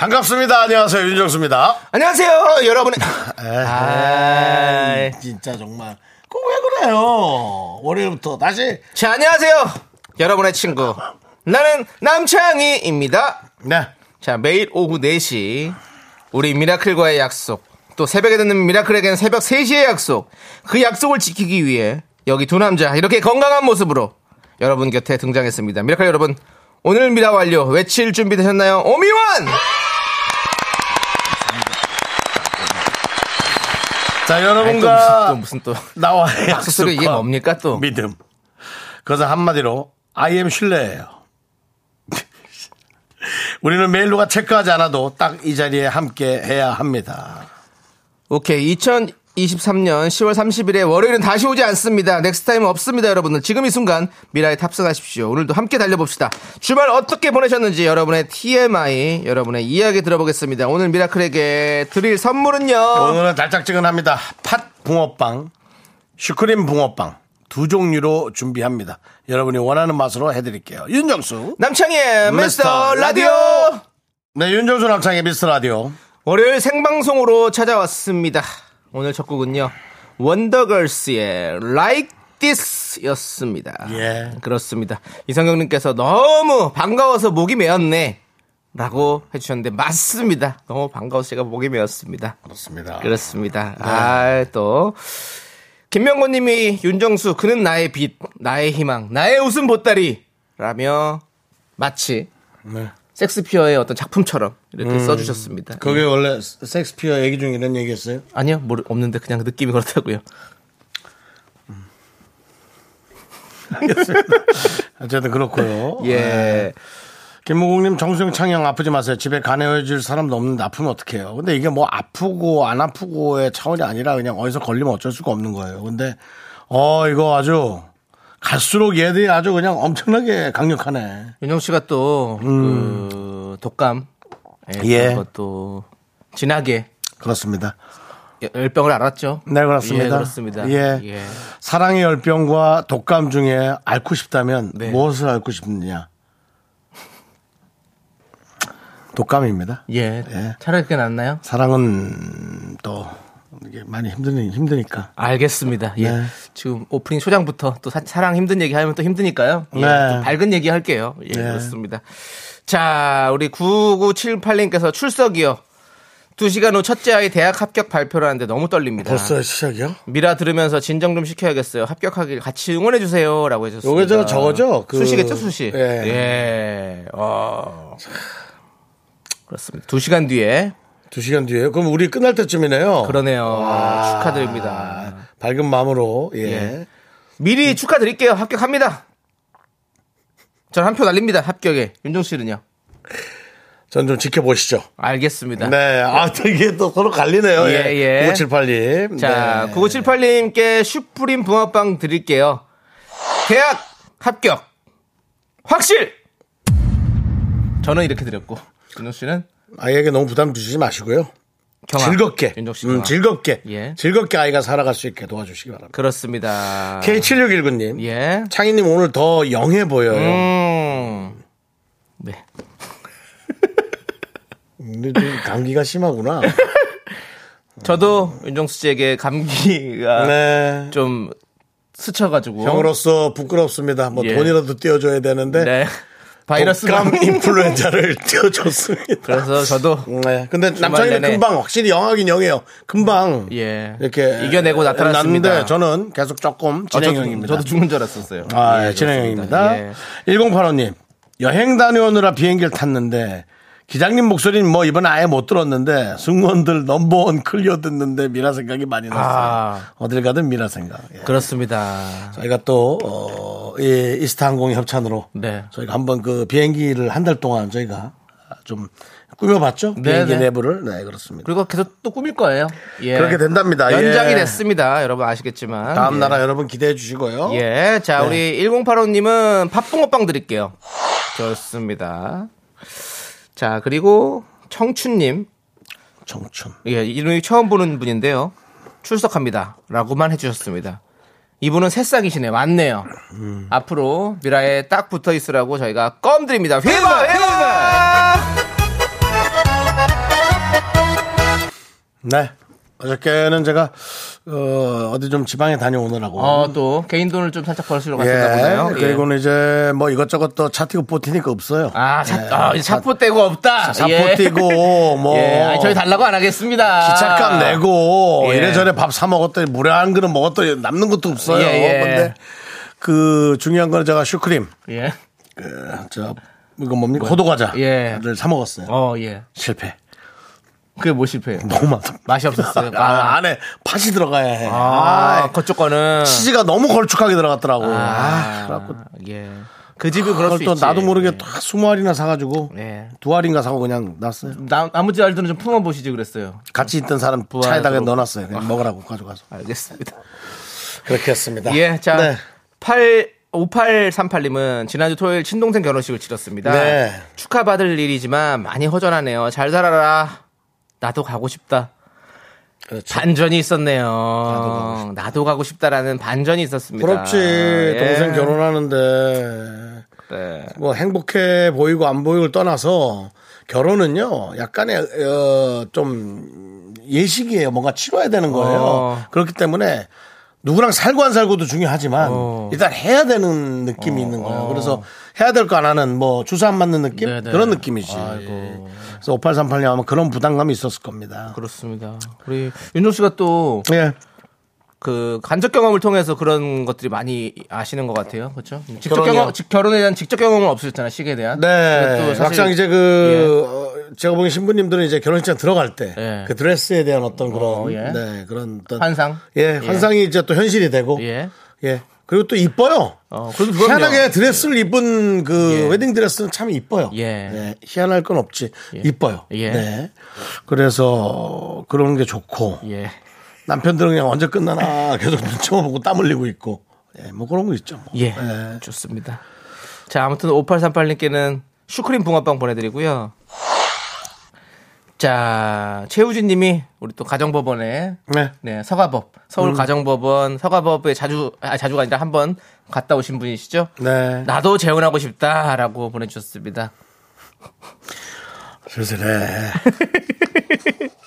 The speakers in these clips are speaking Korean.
반갑습니다. 안녕하세요. 윤정수입니다. 안녕하세요, 여러분의. 아, 진짜 정말. 그거 왜 그래요? 월요일부터 다시. 자, 안녕하세요, 여러분의 친구. 나는 남창희입니다. 네. 자, 매일 오후 4시, 우리 미라클과의 약속, 또 새벽에 듣는 미라클에게는 새벽 3시의 약속, 그 약속을 지키기 위해 여기 두 남자, 이렇게 건강한 모습으로 여러분 곁에 등장했습니다. 미라클 여러분, 오늘 미라 완료, 외칠 준비 되셨나요? 오미완! 자, 아니, 또 여러분과 무슨 또, 무슨 또. 나와의 소리 이게 뭡니까 또? 믿음. 그것은 한마디로 I am 신뢰예요. 우리는 매일 누가 체크하지 않아도 딱 이 자리에 함께 해야 합니다. 오케이. 2023년 10월 30일에 월요일은 다시 오지 않습니다. 넥스타임은 없습니다, 여러분들. 지금 이 순간 미라에 탑승하십시오. 오늘도 함께 달려봅시다. 주말 어떻게 보내셨는지 여러분의 TMI, 여러분의 이야기 들어보겠습니다. 오늘 미라클에게 드릴 선물은요. 오늘은 달짝지근합니다. 팥 붕어빵, 슈크림 붕어빵 두 종류로 준비합니다. 여러분이 원하는 맛으로 해드릴게요. 윤정수. 남창희의 미스터 라디오! 네, 윤정수 남창의 미스터 라디오. 월요일 생방송으로 찾아왔습니다. 오늘 첫 곡은요. 원더걸스의 Like This 였습니다. 예. 그렇습니다. 이성경님께서 너무 반가워서 목이 메었네. 라고 해주셨는데, 맞습니다. 너무 반가워서 제가 목이 메었습니다. 그렇습니다. 그렇습니다. 아, 또. 김명곤 님이 윤정수, 그는 나의 빛, 나의 희망, 나의 웃음 보따리. 라며 마치 네. 섹스피어의 어떤 작품처럼 이렇게 써주셨습니다. 그게 원래 섹스피어 얘기 중에 이런 얘기였어요? 아니요, 모르, 없는데 그냥 느낌이 그렇다고요. 어쨌든 그렇고요. 예. 네. 김무국님 정수영 창영 아프지 마세요. 집에 가내어줄 사람도 없는데 아프면 어떡해요. 근데 이게 뭐 아프고 안 아프고의 차원이 아니라 그냥 어디서 걸리면 어쩔 수가 없는 거예요. 근데 어 이거 아주 갈수록 얘들이 아주 그냥 엄청나게 강력하네. 윤정 씨가 또, 그, 독감. 음. 예. 것도 진하게 그렇습니다. 열병을 알았죠. 네 그렇습니다. 예, 그렇습니다. 예. 예. 사랑의 열병과 독감 중에 앓고 싶다면 네. 무엇을 앓고 싶느냐? 독감입니다. 예. 예. 차라리 그게 낫나요? 사랑은 또 이게 많이 힘드니 힘드니까. 알겠습니다. 예. 네. 지금 오프닝 초장부터 또 사, 랑 힘든 얘기 하면 또 힘드니까요. 예. 네. 또 밝은 얘기 할게요. 예, 네. 그렇습니다. 자, 우리 9978님께서 출석이요. 2시간 후 첫째 아이 대학 합격 발표를 하는데 너무 떨립니다. 벌써 시작이요? 미라 들으면서 진정 좀 시켜야겠어요. 합격하길 같이 응원해 주세요라고 해 줬습니다. 요게 저 저거죠? 그- 수시겠죠, 수시. 예. 예. 어. 그렇습니다. 2시간 뒤에 두 시간 뒤에요? 그럼 우리 끝날 때쯤이네요. 그러네요. 축하드립니다. 밝은 마음으로, 예. 예. 미리 축하드릴게요. 합격합니다. 전 한 표 날립니다. 합격에. 윤종 씨는요? 전 좀 지켜보시죠. 알겠습니다. 네. 아, 또 이게 또 서로 갈리네요. 예, 예. 예. 9578님. 자, 네. 9978님께 슈프림 붕어빵 드릴게요. 대학 합격. 확실! 저는 이렇게 드렸고, 윤종 씨는 아이에게 너무 부담 주시지 마시고요. 경합. 즐겁게. 음. 즐겁게. 예. 즐겁게 아이가 살아갈 수 있게 도와주시기 바랍니다. 그렇습니다. K7619님. 예. 창희님 오늘 더 영해 보여요. 음. 네. 근데 좀 감기가 심하구나. 저도 윤종수 씨에게 감기가 네. 좀 스쳐가지고. 형으로서 부끄럽습니다. 뭐 예. 돈이라도 띄워줘야 되는데. 네. 바이러스가. 독감 인플루엔자를 띄워줬습니다. 그래서 저도 네. 근데 남창이는 내내. 금방 확실히 young하긴 young해요. 금방 예. 이렇게 이겨내고 나타났습니다. 저는 계속 조금 어, 저도, 진행형입니다. 저도 죽는 줄 알았었어요. 아, 예, 예, 진행형입니다. 예. 1085님 여행 다녀오느라 비행기를 탔는데 기장님 목소리는 뭐 이번에 아예 못 들었는데 승무원들 number one clear 듣는데 미라 생각이 많이 났어요. 아. 어딜 가든 미라 생각. 예. 그렇습니다. 저희가 또 어, 이 이스타 항공의 협찬으로 네. 저희가 한번 그 비행기를 한 달 동안 저희가 좀 꾸며봤죠. 네, 비행기 네. 내부를. 네, 그렇습니다. 그리고 계속 또 꾸밀 거예요. 예. 그렇게 된답니다. 연장이 예. 됐습니다. 여러분 아시겠지만. 다음 예. 나라 여러분 기대해 주시고요. 예. 자, 네. 우리 1085님은 팥붕어빵 드릴게요. 좋습니다. 자, 그리고 청춘님. 청춘. 예, 이름이 처음 보는 분인데요. 출석합니다. 라고만 해주셨습니다. 이분은 새싹이시네요. 맞네요. 음. 앞으로 미라에 딱 붙어 있으라고 저희가 껌 드립니다. 휘바! 휘바! 네. 어저께는 제가 어, 어디 좀 지방에 다녀오느라고. 어, 또 개인 돈을 좀 살짝 갔었나 예. 보네요. 예. 그리고는 이제 뭐 이것저것 또차 튀고 보티니까 없어요. 아, 차, 예. 아, 차포 떼고 없다. 차 예. 포티고 뭐 예, 아니, 저희 달라고 안 하겠습니다. 기차값 내고 예. 이래저래 밥 사 먹었더니 물에 한 그릇 먹었더니 남는 것도 없어요. 예, 예. 근데 그 중요한 거는 제가 슈크림 예. 저 이거 뭡니까 호두 과자를 예. 사 먹었어요. 어, 예. 실패. 그게 뭐 실패예요? 너무 많아. 맛이 없었어요. 아, 아, 안에 팥이 들어가야 해. 아, 아, 그쪽 거는. 치즈가 너무 걸쭉하게 들어갔더라고. 아, 아, 그래갖고 예. 그 집이 그럴 수 또 있지. 나도 모르게 또 스무 알이나 사가지고 예. 두 알인가 사고 그냥 놨어요. 나, 나머지 알들은 좀 품어 보시지 그랬어요. 같이 있던 사람. 차에다가 넣어놨어요. 그냥 먹으라고 가져가서. 알겠습니다. 그렇게 했습니다. 예, 자. 네. 8 5838님은 지난주 토요일 친동생 결혼식을 치렀습니다. 네. 축하받을 일이지만 많이 허전하네요. 잘 살아라. 나도 가고 싶다. 그렇죠. 반전이 있었네요. 나도 가고, 싶다. 라는 반전이 있었습니다. 부럽지. 예. 동생 결혼하는데 네. 뭐 행복해 보이고 안 보이고를 떠나서 결혼은요 약간의 어, 좀 예식이에요. 뭔가 치러야 되는 거예요. 어. 그렇기 때문에 누구랑 살고 안 살고도 중요하지만 어. 일단 해야 되는 느낌이 있는 거예요. 그래서 해야 될 거 안 하는 뭐 주사 안 맞는 느낌 네네. 그런 느낌이지. 아이고. 그래서 5838님 아마 그런 부담감이 있었을 겁니다. 그렇습니다. 우리 윤종 씨가 또 예. 그 간접 경험을 통해서 그런 것들이 많이 아시는 것 같아요. 그렇죠? 직접? 경험, 직- 결혼에 대한 직접 경험은 없으셨잖아요. 시기에 대한. 네. 막상 이제 그 어, 제가 보기엔 신부님들은 이제 결혼식장 들어갈 때그 예. 드레스에 대한 어떤 그런 어, 예. 네 그런 어떤 환상. 예, 환상이 이제 또 현실이 되고 예. 예. 그리고 또 이뻐요. 어, 그래도 그럼요. 희한하게 드레스를 입은 그 예. 웨딩 드레스는 참 이뻐요. 예. 희한할 건 없지. 이뻐요. 예. 네. 그래서 그런 게 좋고 예. 남편들은 그냥 언제 끝나나 계속 눈치만 보고 땀 흘리고 있고 예, 뭐 그런 거 있죠. 뭐. 예. 좋습니다. 자, 아무튼 5838님께는 슈크림 붕어빵 보내드리고요. 자, 최우진 님이 우리 또 가정법원에 네. 네, 서가법, 서울 가정법원 서가법에 자주, 아, 자주가 아니라 한 번 갔다 오신 분이시죠? 네. 나도 재혼하고 싶다라고 보내 주셨습니다. 슬슬해.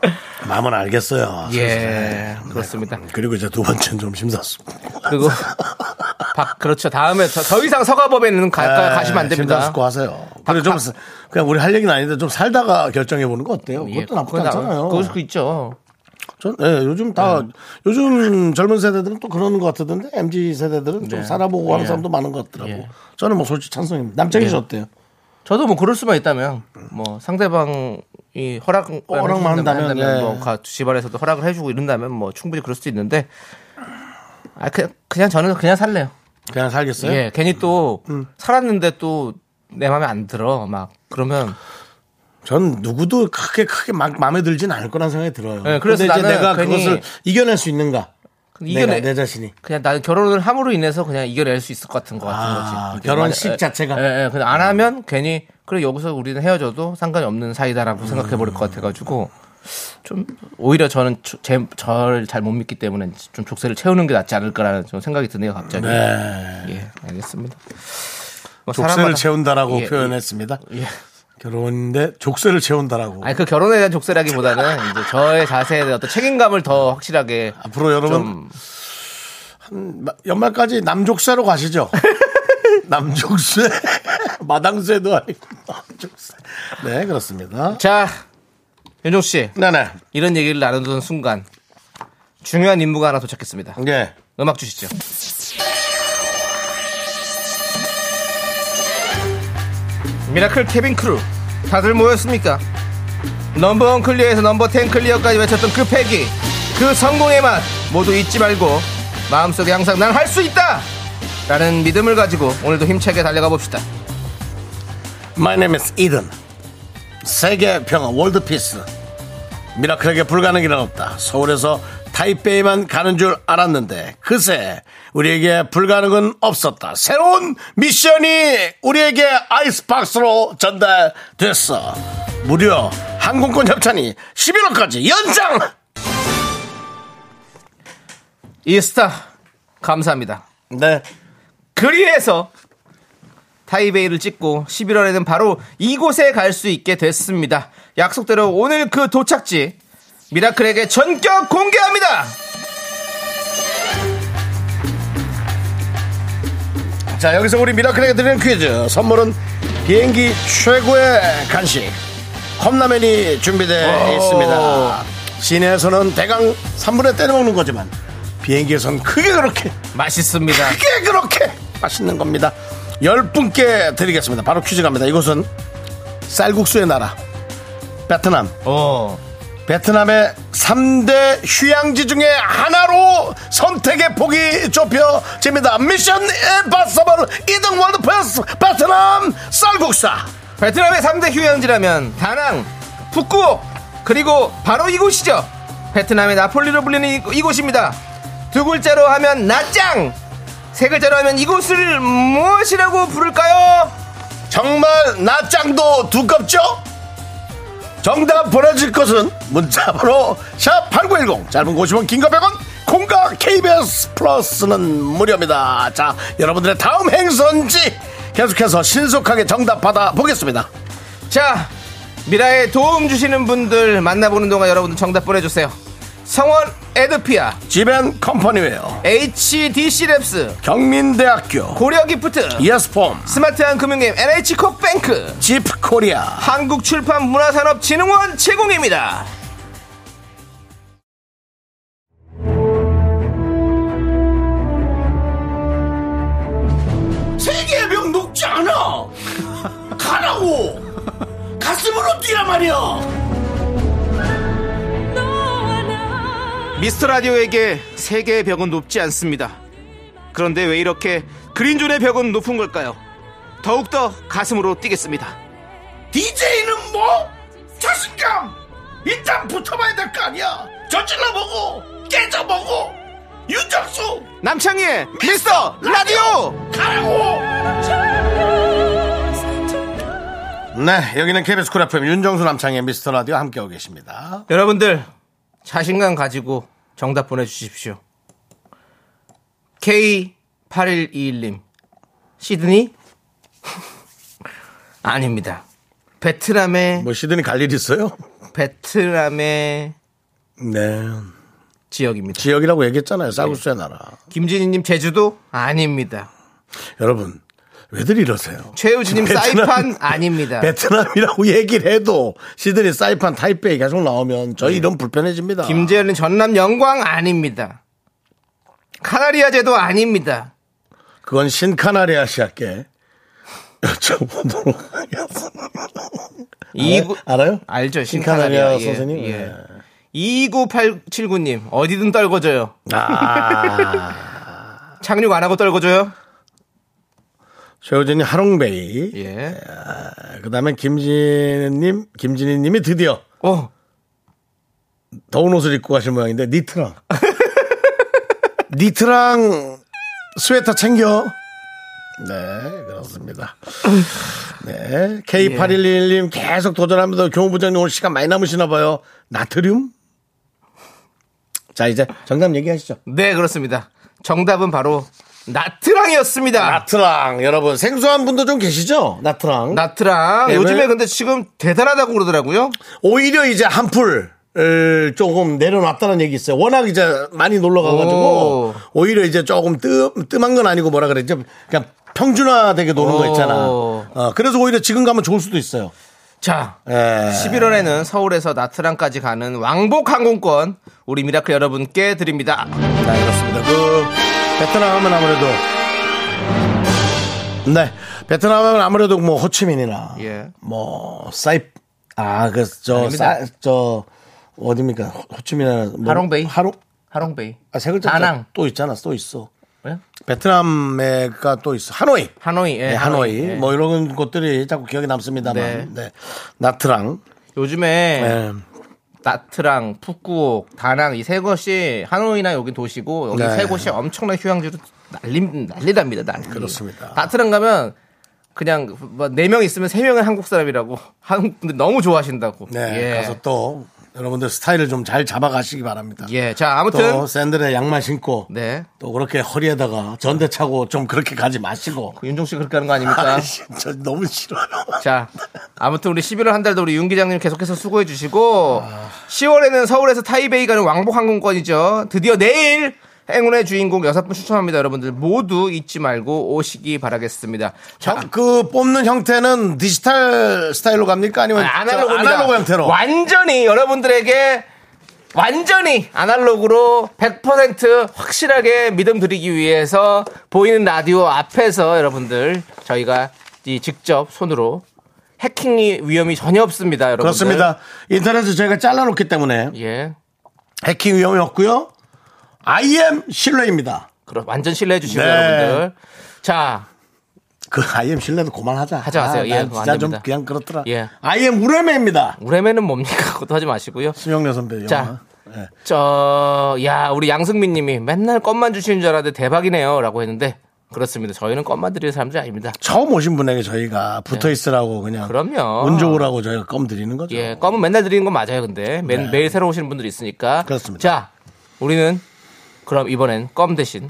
마음은 알겠어요. 예, 그렇습니다. 그리고 이제 두 번째는 좀 심사숙고. 그리고 박 그렇죠. 다음에 더, 더 이상 서가법에는 가, 가, 가시면 안 됩니다. 네, 심사숙고 하세요. 그리고 좀 사- 그냥 우리 할 얘기는 아닌데 좀 살다가 결정해 보는 거 어때요? 예, 그것도 나쁘지 그건 나- 않잖아요. 그럴 수 있죠. 전, 예, 요즘 다, 요즘 젊은 세대들은 또 그러는 것 같던데, MZ 세대들은 좀 네. 살아보고 하는 예. 사람도 많은 것 같더라고. 예. 저는 뭐 솔직히 찬성입니다. 남자기 씨 어때요? 저도 뭐 그럴 수만 있다면 뭐 상대방 이 허락 허락만 한다면, 예. 뭐 가- 집안에서도 허락을 해주고 이런다면 뭐 충분히 그럴 수도 있는데 아 그냥 그냥 저는 그냥 살래요. 그냥 살겠어요? 예, 괜히 또 음. 살았는데 또 내 마음에 안 들어 막 그러면 전 누구도 크게 크게 막 마음에 들진 않을 거란 생각이 들어요. 예, 그래서 근데 이제 내가 그것을 이겨낼 수 있는가? 이겨내- 내가 내 자신이. 그냥 나는 결혼을 함으로 인해서 그냥 이겨낼 수 있을 것 같은 것 같은 아, 거지. 결혼식 만약- 자체가? 예, 예, 그냥 안 하면 괜히 그래 여기서 우리는 헤어져도 상관이 없는 사이다라고 생각해 버릴 것 같아가지고 좀 오히려 저는 조- 제, 저를 잘 못 믿기 때문에 좀 족쇄를 채우는 게 낫지 않을까라는 좀 생각이 드네요 갑자기. 네. 예, 알겠습니다. 뭐 족쇄를 채운다라고 예, 표현했습니다. 예. 결혼인데 족쇄를 채운다라고. 아니 그 결혼에 대한 족쇄라기보다는 이제 저의 자세에 대한 어떤 책임감을 더 확실하게 앞으로 여러분 좀 마- 연말까지 남족쇄로 가시죠. 남족쇄. 마당쇠도 아니고 남족쇄. 네, 그렇습니다. 자, 윤종 씨 네네. 이런 얘기를 나누던 순간 중요한 임무가 하나 도착했습니다. 예. 음악 주시죠. 미라클 cabin crew 다들 모였습니까? number one clear에서 number ten clear까지 외쳤던 그 패기 그 성공의 맛 모두 잊지 말고 마음속에 항상 난 할 수 있다! 라는 믿음을 가지고 오늘도 힘차게 달려가 봅시다. My name is Eden. 세계 평화 world peace 미라클에게 불가능이란 없다 서울에서 타이베이만 가는 줄 알았는데 그새 우리에게 불가능은 없었다 새로운 미션이 우리에게 아이스박스로 전달됐어 무려 항공권 협찬이 11월까지 연장 이스타 감사합니다. 네 그리해서 타이베이를 찍고 11월에는 바로 이곳에 갈 수 있게 됐습니다. 약속대로 오늘 그 도착지 미라클에게 전격 공개합니다. 자 여기서 우리 미라클에게 드리는 퀴즈. 선물은 비행기 최고의 간식. 컵라면이 준비되어 있습니다. 시내에서는 대강 3분에 때려 먹는 거지만 비행기에선 크게 그렇게 맛있습니다. 크게 그렇게 맛있는 겁니다. 10분께 드리겠습니다. 바로 퀴즈 갑니다. 이곳은 쌀국수의 나라 베트남. 어. 베트남의 3대 휴양지 중에 하나로 선택의 폭이 좁혀집니다. mission impossible 2등 world peace 베트남 쌀국수. 베트남의 3대 휴양지라면 다낭, 푸꾸옥, 그리고 바로 이곳이죠. 베트남의 나폴리로 불리는 이- 이곳입니다. 두 글자로 하면 나짱! 세 글자로 하면 이곳을 무엇이라고 부를까요? 정말 나짱도 두껍죠? 정답 보내줄 것은 문자번호 샵8910 짧은 50원 긴거 100원 콩과 KBS 플러스는 무료입니다. 자 여러분들의 다음 행선지 계속해서 신속하게 정답 받아 보겠습니다. 자, 미라에 도움 주시는 분들 만나보는 동안 여러분들 정답 보내주세요. 성원 에드피아, 지벤 컴퍼니웨어 HDC랩스, 경민대학교 고려기프트, 예스폼 스마트한 금융앱 NH콕뱅크, 집코리아 한국출판문화산업진흥원 제공입니다. 세계의 병 녹지 않아. 가라고. 가슴으로 뛰란 말이야 미스터 라디오에게 세계의 벽은 높지 않습니다. 그런데 왜 이렇게 그린존의 벽은 높은 걸까요? 더욱더 가슴으로 뛰겠습니다. DJ는 뭐? 자신감 일단 붙어봐야 될 거 아니야 저질러보고 깨져보고 윤정수 남창희의 미스터 라디오! 가라고 네 여기는 KBS 쿨 FM 윤정수 남창희의 미스터 라디오 함께하고 계십니다 여러분들 자신감 가지고 정답 보내주십시오. K8121님 시드니? 아닙니다. 베트남의 뭐 시드니 갈 일 있어요? 베트남의 네 지역입니다. 지역이라고 얘기했잖아요 쌀국수의 나라 김진희님 제주도 아닙니다. 여러분 왜들 이러세요? 최우진님 베트남- 사이판 아닙니다. 베트남이라고 얘기를 해도 시드니 사이판 타이페이 계속 나오면 저희 이름 불편해집니다. 김재현님 전남 영광 아닙니다. 카나리아 제도 아닙니다. 그건 신카나리아시아께 여쭤보도록 하겠습니다. 이구 알아요? 알죠 신카나리아 신카나리아 예, 선생님? 예. 네. 29879님 어디든 떨궈줘요. 아, 착륙 안 하고 떨궈줘요. 최우진이 하롱베이. 예. 그 다음에 김진님, 김진희님이 드디어 어 더운 옷을 입고 가신 모양인데, 니트랑. 니트랑 스웨터 챙겨. 네, 그렇습니다. 네. K8111님 계속 도전합니다. 교무부장님 오늘 시간 많이 남으시나 봐요. 나트륨? 자, 이제 정답 얘기하시죠. 네 그렇습니다. 정답은 바로 나트랑이었습니다. 나트랑, 여러분. 생소한 분도 좀 계시죠? 나트랑. 나트랑 네, 요즘에 왜- 근데 지금 대단하다고 그러더라고요. 오히려 이제 한풀 을 조금 내려놨다는 얘기 있어요. 워낙 이제 많이 놀러 가가지고 오. 오히려 이제 조금 뜸, 뜸한 건 아니고 뭐라 그랬죠. 그냥 평준화되게 노는 거 있잖아. 오. 어, 그래서 오히려 지금 가면 좋을 수도 있어요. 자, 예. 11월에는 서울에서 나트랑까지 가는 왕복 항공권 우리 미라클 여러분께 드립니다. 네, 그렇습니다. 그 베트남 하면 아무래도 네 베트남 하면 아무래도 뭐 호치민이나 예. 뭐 사이 아그저 아닙니다. 저 어디입니까 호치민이나 뭐 하롱베이. 하롱 하롱베이. 아, 세 글자 다낭. 또 있잖아 또 있어. 왜? 베트남에가 또 있어. 하노이. 하노이, 예, 네, 하노이. 하노이, 예. 뭐 이런 곳들이 자꾸 기억이 남습니다만. 네. 네. 나트랑. 요즘에 네. 나트랑, 푸꾸옥, 다낭 이 세 곳이 하노이나 여기 도시고 여기 네. 세 곳이 엄청난 휴양지로 난리 난리답니다. 난리. 그렇습니다. 나트랑 가면 그냥 네 명 있으면 세 명은 한국 사람이라고 한국 분들 너무 좋아하신다고. 네. 예. 가서 또 여러분들 스타일을 좀 잘 잡아가시기 바랍니다. 예. 자, 아무튼 또 샌들에 양말 신고 네. 또 그렇게 허리에다가 전대 차고 좀 그렇게 가지 마시고. 윤종 씨 그렇게 하는 거 아닙니까? 아, 진짜 너무 싫어요. 자, 아무튼 우리 11월 한 달도 우리 윤 기장님 계속해서 수고해 주시고 10월에는 서울에서 타이베이 가는 왕복 항공권이죠. 드디어 내일 행운의 주인공 여섯 분 추첨합니다. 여러분들 모두 잊지 말고 오시기 바라겠습니다. 자, 형, 그 뽑는 형태는 디지털 스타일로 갑니까? 아니면 아날로그입니다. 저 아날로그 형태로? 완전히 여러분들에게 완전히 아날로그로 100% 확실하게 믿음 드리기 위해서 보이는 라디오 앞에서 여러분들 저희가 이 직접 손으로 해킹 위험이 전혀 없습니다, 여러분들. 그렇습니다. 인터넷을 저희가 잘라놓기 때문에 예. 해킹 위험이 없고요. IM 신뢰입니다. 그럼 완전 신뢰해 주시고요, 네. 여러분들. 자, 그 IM 신뢰도 그만하자. 하지 마세요. 아, 예, 진짜 좀. 그냥 그렇더라. 예. IM 우레메입니다. 우레메는 뭡니까? 그것도 하지 마시고요. 심영래 선배 영화. 자. 예. 저, 야, 우리 양승민 님이 맨날 껌만 주시는 줄 알았는데 대박이네요. 라고 했는데, 그렇습니다. 저희는 껌만 드리는 사람들이 아닙니다. 처음 오신 분에게 저희가 붙어 있으라고 그냥 네. 그럼요. 운 좋으라고 저희가 껌 드리는 거죠. 예, 껌은 맨날 드리는 건 맞아요, 근데. 매, 네. 매일 새로 오시는 분들이 있으니까. 그렇습니다. 자, 우리는 그럼 이번엔 껌 대신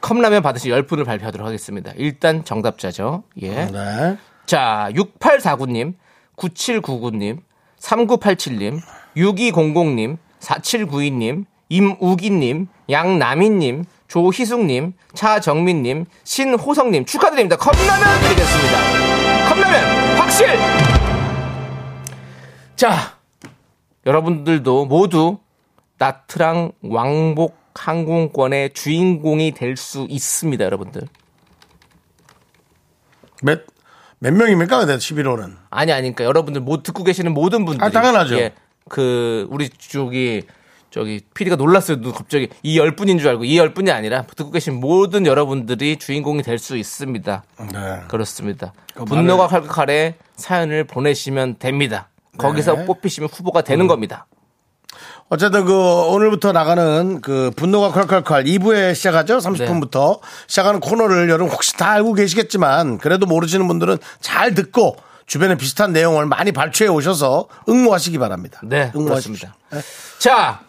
컵라면 받으실 10분을 발표하도록 하겠습니다. 일단 정답자죠. 예. 네. 자, 6849님, 9799님, 3987님, 6200님, 4792님, 임우기님, 양남희님, 조희숙님, 차정민님, 신호성님 축하드립니다. 컵라면 드리겠습니다. 컵라면 확실! 자, 여러분들도 모두 나트랑 왕복 항공권의 주인공이 될 수 있습니다, 여러분들. 몇, 몇 명입니까? 근데 11호는. 아니 아니 그러니까 여러분들 못 듣고 계시는 모든 분들이 아, 당연하죠. 예, 그 우리 저기 저기 PD가 놀랐어요. 눈 갑자기 이 열 분인 줄 알고 이 열 분이 아니라 듣고 계신 모든 여러분들이 주인공이 될 수 있습니다. 네. 그렇습니다. 그 분노가 칼칼칼에 사연을 보내시면 됩니다. 거기서 네. 뽑히시면 후보가 되는 음. 겁니다. 어쨌든 그 오늘부터 나가는 그 분노가 콸콸콸 2부에 시작하죠. 30분부터 시작하는 코너를 여러분 혹시 다 알고 계시겠지만 그래도 모르시는 분들은 잘 듣고 주변에 비슷한 내용을 많이 발췌해 오셔서 응모하시기 바랍니다. 네, 응모하십시오. 그렇습니다. 자,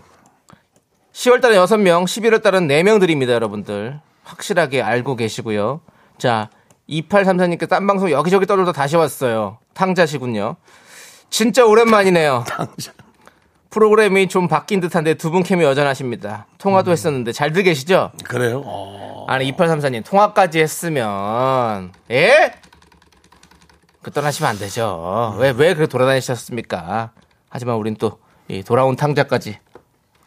10월 달에 6명, 11월 달은 4명 드립니다, 여러분들. 확실하게 알고 계시고요. 자, 2834님께 딴 방송 여기저기 떠들다 다시 왔어요. 탕자시군요. 진짜 오랜만이네요. 프로그램이 좀 바뀐 듯한데 두분 캠이 여전하십니다. 통화도 했었는데 잘들 계시죠? 그래요? 어. 아니 2834님 통화까지 했으면 예? 그 떠나시면 안 되죠. 왜 왜 그렇게 돌아다니셨습니까? 하지만 우린 또이 돌아온 탕자까지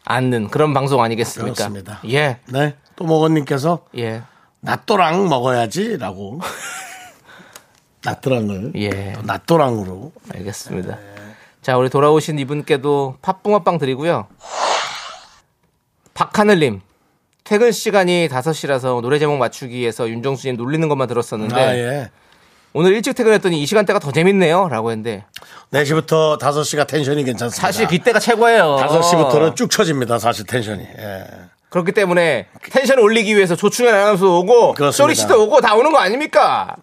앉는 그런 방송 아니겠습니까? 그렇습니다. 예, 네. 또 먹었님께서 예, 낫또랑 먹어야지라고 낫또랑을 예. 또 낫또랑으로 알겠습니다. 자, 우리 돌아오신 이분께도 팥붕어빵 드리고요. 박하늘님, 퇴근 시간이 5시라서 노래 제목 맞추기 위해서 윤정수님 놀리는 것만 들었었는데 아 예. 오늘 일찍 퇴근했더니 이 시간대가 더 재밌네요. 라고 했는데 4시부터 5시가 텐션이 괜찮습니다. 사실 그때가 최고예요. 5시부터는 쭉 쳐집니다. 사실 텐션이. 예. 그렇기 때문에 텐션을 올리기 위해서 조충현 아나운서 오고. 쇼리 씨도 오고 다 오는 거 아닙니까?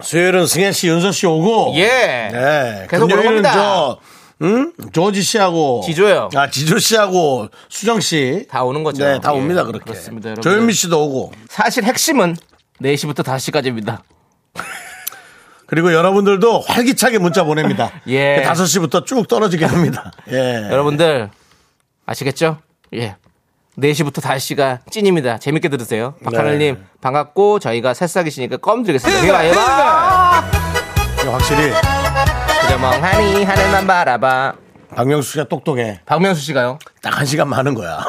수요일은 승현 씨, 윤서 씨 오고. 예. 네. 계속 오는 겁니다. 저, 응? 조지 씨하고. 지조요. 아, 지조 씨하고 수정 씨. 다 오는 거죠. 네, 다 예. 옵니다, 그렇게. 그렇습니다, 여러분. 조현미 씨도 오고. 사실 핵심은 4시부터 5시까지입니다. 그리고 여러분들도 활기차게 문자 보냅니다. 예. 5시부터 쭉 떨어지게 합니다. 예. 여러분들 아시겠죠? 예. 4시부터 5시가 찐입니다. 재밌게 들으세요. 박하늘님 네. 반갑고 저희가 새싹이시니까 껌 드리겠습니다. 해봐 해봐. 확실히 그저 멍하니 하늘만 바라봐. 박명수 씨가 똑똑해. 박명수 씨가요? 딱 한 시간 많은 거야.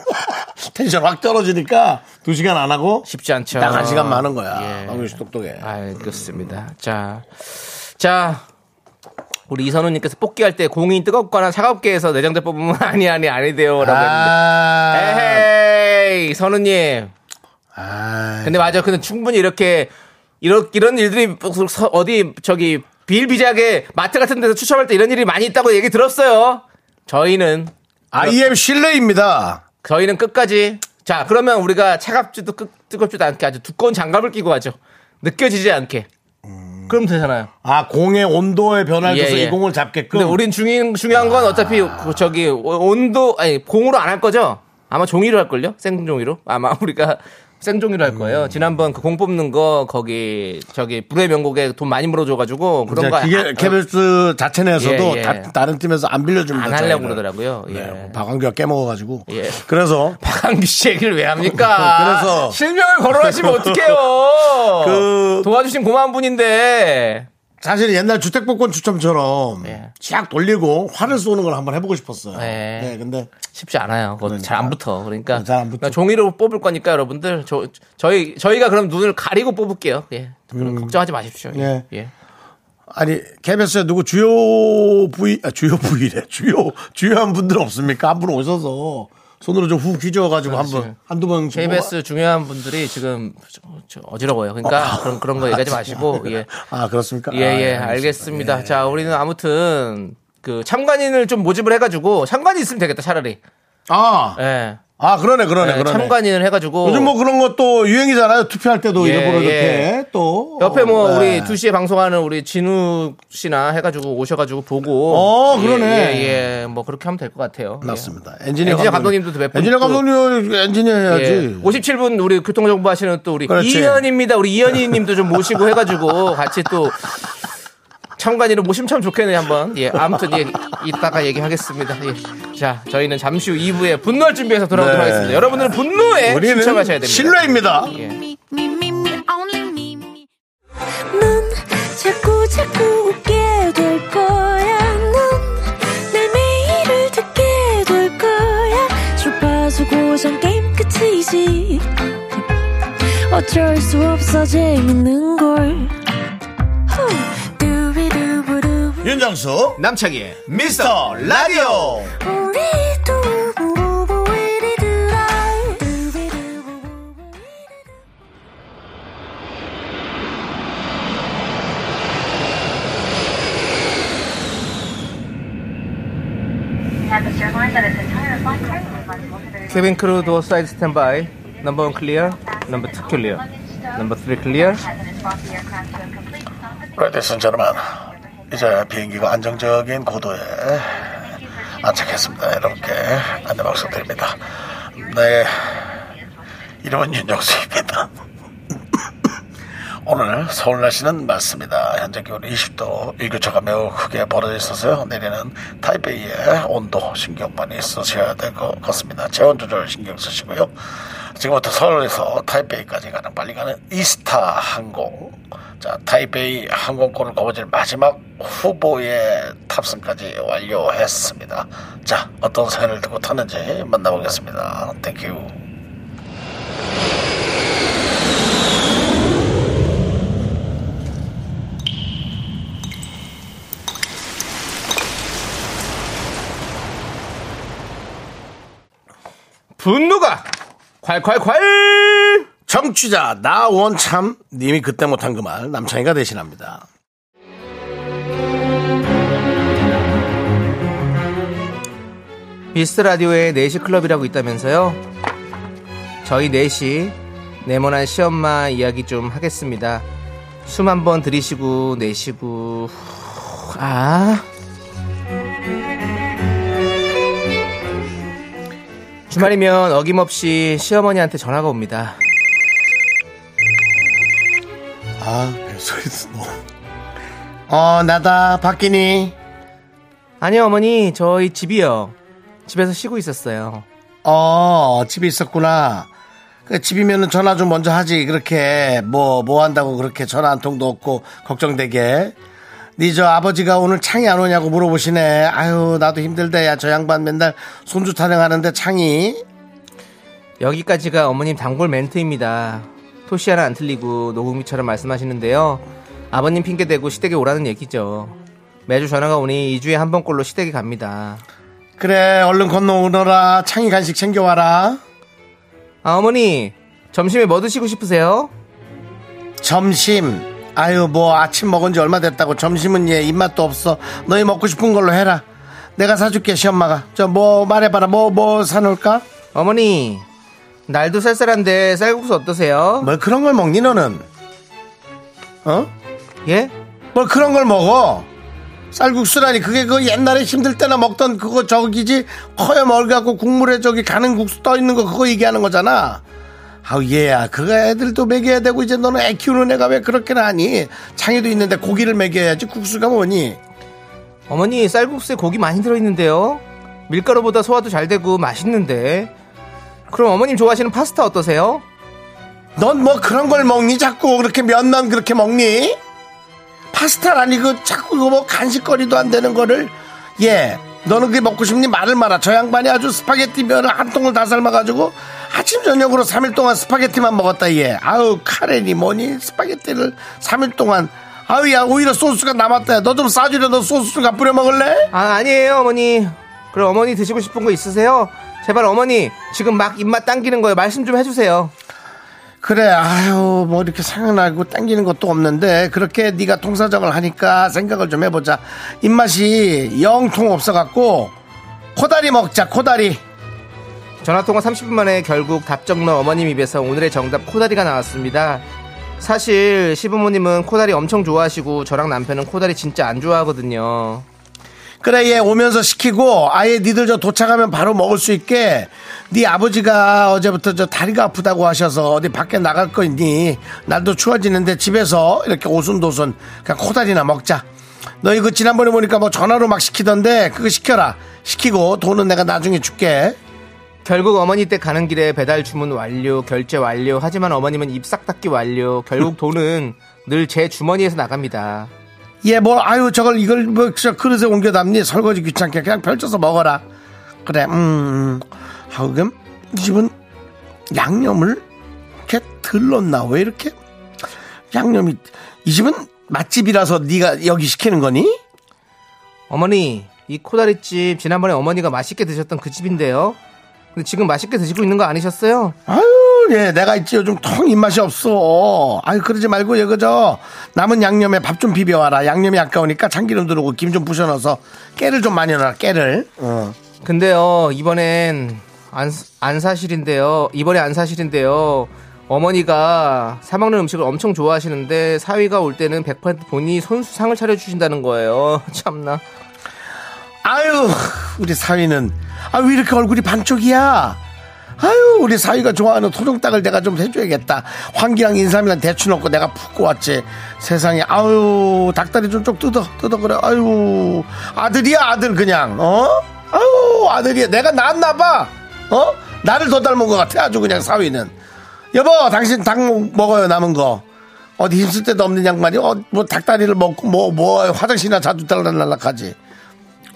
텐션 확 떨어지니까 두 시간 안 하고 쉽지 않죠. 딱 한 시간 많은 거야. 예. 박명수 씨 똑똑해. 알겠습니다. 자, 자, 우리 이선우님께서 뽑기할 때 공이 뜨겁거나 차갑게 해서 내장재 뽑으면 아니 아니 아니돼요라고 했는데. 아, 에헤이 선우님 아, 근데 맞아. 근데 충분히 이렇게 이런 이런 일들이 서- 어디 저기 비일비재하게 마트 같은 데서 추첨할 때 이런 일이 많이 있다고 얘기 들었어요. 저희는 IM 실내입니다. 저희는 끝까지 자 그러면 우리가 차갑지도 끄- 뜨겁지도 않게 아주 두꺼운 장갑을 끼고 가죠. 느껴지지 않게. 그럼 되잖아요. 아, 공의 온도의 변화를 예, 줘서 예. 이 공을 잡게끔. 근데 우린 중요한 중요한 건 어차피 그 저기 온도 아니 공으로 안 할 거죠? 아마 종이로 할 걸요? 생종이로? 아마 우리가 생종이로 할 거예요. 음. 지난번 그 공 뽑는 거 거기 저기 불의 명곡에 돈 많이 물어줘가지고 그런 거 기계 안- KBS 자체 내에서도 예, 예. 다, 다른 팀에서 안 빌려줍니다. 안 하려고 저희는. 그러더라고요. 예. 네, 박광규가 깨먹어가지고. 예. 그래서 박한규 씨 얘기를 왜 합니까? 그래서- 실명을 거론하시면 어떡해요? 그- 도와주신 고마운 분인데. 사실 옛날 주택복권 추첨처럼 예. 쫙 돌리고 활을 쏘는 걸 한번 해보고 싶었어요. 예. 네, 근데 쉽지 않아요. 그거 잘안 붙어. 그러니까, 잘 안 붙어. 그러니까 종이로 뽑을 거니까 여러분들 저 저희 저희가 그럼 눈을 가리고 뽑을게요. 예. 그럼 걱정하지 마십시오. 예. 예. 예. 아니 KBS에 누구 주요 부위, 아, 주요 부위래, 주요 주요한 분들 없습니까? 한 분 오셔서 손으로 좀훅 휘저어가지고. 한번 한두 번 KBS 중요한 분들이 지금 어지러워요. 그러니까 그런 그런 거 얘기하지 마시고 예. 아 그렇습니까? 예, 예, 아, 알겠습니다. 예. 자, 우리는 아무튼 그 참관인을 좀 모집을 해가지고 참관인 있으면 되겠다 차라리. 아, 예. 아 그러네, 그러네, 예, 그러네. 참관인을 해가지고 요즘 뭐 그런 것도 유행이잖아요. 투표할 때도 예, 일부러 예. 이렇게 또 옆에 뭐 네. 우리 2 시에 방송하는 우리 진우 씨나 해가지고 오셔가지고 보고 어, 그러네. 예, 예, 예. 뭐 그렇게 하면 될 것 같아요. 예. 맞습니다. 엔지니어, 엔지니어 감독님 도 몇분 엔지니어 또- 감독님 엔지니어 해야지. 예. 57분 우리 교통정보 하시는 또 우리 그렇지. 이현입니다. 우리 이현희 님도 좀 모시고 해가지고 같이 또 참관인을 모시면 참 좋겠네요, 한번. 예, 아무튼, 예, 이따가 얘기하겠습니다. 예. 자, 저희는 잠시 후 2부에 분노할 준비해서 돌아오도록 네. 하겠습니다. 여러분들은 분노에 우리는 신청하셔야 됩니다. 신뢰입니다. 예. 자꾸 자꾸 웃게 될 거야. 넌내 매일을 듣게 될 거야. 주파수 고정 게임 끝이지. 어쩔 수 없어 재밌는 걸. 윤정수 남창희의 미스터 라디오. 우리 두부부부 우리들아. 두비두부부부. Cabin crew door side standby number one clear number two clear number three clear Ladies and gentlemen, 이제 비행기가 안정적인 고도에 안착했습니다. 여러분께 안내 말씀드립니다. 네, 이름은 윤정수입니다. 오늘 서울 날씨는 맑습니다. 현재 기온 20도, 일교차가 매우 크게 벌어져 있어서요. 내리는 타이베이의 온도 신경 많이 쓰셔야 될 것 같습니다. 체온 조절 신경 쓰시고요. 지금부터 서울에서 타이베이까지 가는 빨리 가는 이스타 항공. 자, 타이베이 항공권을 거머쥘 마지막 후보의 탑승까지 완료했습니다. 자, 어떤 사연을 듣고 탔는지 만나보겠습니다. Thank you. 분노가 콸콸콸 정취자 나 원참 님이 그때 못한 그 말 남창희가 대신합니다. 미스터 라디오에 4시 클럽이라고 있다면서요? 저희 4시 네모난 시엄마 이야기 좀 하겠습니다. 숨 한번 들이쉬고 내쉬고 후, 아 주말이면 어김없이 시어머니한테 전화가 옵니다. 아, 벨소리도 너무. 어, 나다, 박기니. 아니요 어머니 저희 집이요. 집에서 쉬고 있었어요. 어, 집에 있었구나. 그 집이면은 전화 좀 먼저 하지. 그렇게, 뭐, 뭐 한다고 그렇게 전화 한 통도 없고, 걱정되게. 니저 아버지가 오늘 창이 안 오냐고 물어보시네. 아유, 나도 힘들다. 야, 저 양반 맨날 손주 타령하는데 창이. 여기까지가 어머님 단골 멘트입니다. 토시 하나 안 틀리고 노국미처럼 말씀하시는데요. 아버님 핑계대고 시댁에 오라는 얘기죠. 매주 전화가 오니 2주에 한 번꼴로 시댁에 갑니다. 그래, 얼른 건너오너라. 창이 간식 챙겨와라. 아, 어머니, 점심에 뭐 드시고 싶으세요? 점심. 아유, 뭐, 아침 먹은 지 얼마 됐다고. 점심은 얘 입맛도 없어. 너희 먹고 싶은 걸로 해라. 내가 사줄게, 시엄마가. 저, 뭐, 말해봐라. 뭐, 뭐 사놓을까? 어머니, 날도 쌀쌀한데 쌀국수 어떠세요? 뭘 그런 걸 먹니, 너는? 어? 예? 뭘 그런 걸 먹어? 쌀국수라니 그게 그 옛날에 힘들 때나 먹던 그거 저기지 커야 멀갖고 국물에 저기 가는 국수 떠 있는 거 그거 얘기하는 거잖아. 아우 얘야 그거 애들도 먹여야 되고 이제 너는 애 키우는 애가 왜 그렇게나 하니? 창희도 있는데 고기를 먹여야지 국수가 뭐니? 어머니, 쌀국수에 고기 많이 들어있는데요? 밀가루보다 소화도 잘 되고 맛있는데. 그럼 어머님 좋아하시는 파스타 어떠세요? 넌 뭐 그런 걸 먹니? 자꾸 그렇게 면만 그렇게 먹니? 파스타라니 그 자꾸 이거 뭐 간식거리도 안 되는 거를 예 너는 그게 먹고 싶니 말을 마라 저 양반이 아주 스파게티 면을 한 통을 다 삶아가지고 아침 저녁으로 3일 동안 스파게티만 먹었다 얘 아우 카레니 뭐니 스파게티를 3일 동안 아우 야 오히려 소스가 남았다 너 좀 싸주려 너 소스 좀 뿌려 먹을래? 아, 아니에요, 어머니. 그럼 어머니 드시고 싶은 거 있으세요? 제발 어머니, 지금 막 입맛 당기는 거예요. 말씀 좀 해주세요. 그래 아유 뭐 이렇게 생각나고 땡기는 것도 없는데 그렇게 네가 통사정을 하니까 생각을 좀 해보자 입맛이 영통 없어갖고 코다리 먹자 코다리 전화통화 30분 만에 결국 답정너 어머님 입에서 오늘의 정답 코다리가 나왔습니다. 사실 시부모님은 코다리 엄청 좋아하시고 저랑 남편은 코다리 진짜 안 좋아하거든요. 그래 얘 오면서 시키고 아예 니들 저 도착하면 바로 먹을 수 있게 네 아버지가 어제부터 저 다리가 아프다고 하셔서 어디 밖에 나갈 거 있니 날도 추워지는데 집에서 이렇게 오순도순 그냥 코다리나 먹자 너 이거 지난번에 보니까 뭐 전화로 막 시키던데 그거 시켜라 시키고 돈은 내가 나중에 줄게 결국 어머니 댁 가는 길에 배달 주문 완료, 결제 완료. 하지만 어머님은 입싹 닦기 완료. 결국 돈은 늘 제 주머니에서 나갑니다. 얘뭐 아유 저걸 이걸 뭐저 그릇에 옮겨 담니 설거지 귀찮게 그냥 펼쳐서 먹어라 그래 음 하고 그럼 이 집은 양념을 이렇게 덜 넣나 왜 이렇게 양념이 이 집은 맛집이라서 네가 여기 시키는 거니 어머니, 이 코다리집 지난번에 어머니가 맛있게 드셨던 그 집인데요. 근데 지금 맛있게 드시고 있는 거 아니셨어요? 아유 예 내가 있지 요즘 통 입맛이 없어 아유 그러지 말고 이거 저 남은 양념에 밥 좀 비벼와라 양념이 아까우니까 참기름 들어오고 김 좀 부셔 넣어서 깨를 좀 많이 넣어라 깨를 어. 근데요, 이번엔 안, 안 사실인데요. 이번에 안 사실인데요. 어머니가 사먹는 음식을 엄청 좋아하시는데 사위가 올 때는 100% 본인이 손수상을 차려주신다는 거예요. 참나. 아유, 우리 사위는, 아, 왜 이렇게 얼굴이 반쪽이야? 아유, 우리 사위가 좋아하는 토종닭을 내가 좀 해줘야겠다. 황기랑 인삼이랑 대추 넣고 내가 푹고 왔지. 세상에, 아유, 닭다리 좀 쪽 뜯어, 뜯어, 그래. 아유, 아들이야, 아들, 그냥, 어? 아유, 아들이야. 내가 낳았나봐. 어? 나를 더 닮은 것 같아, 아주 그냥 사위는. 여보, 당신 닭 먹어요, 남은 거. 어디 힘쓸 데도 없는 양반이, 어, 뭐 닭다리를 먹고, 뭐, 뭐, 화장실이나 자주 달라날락하지.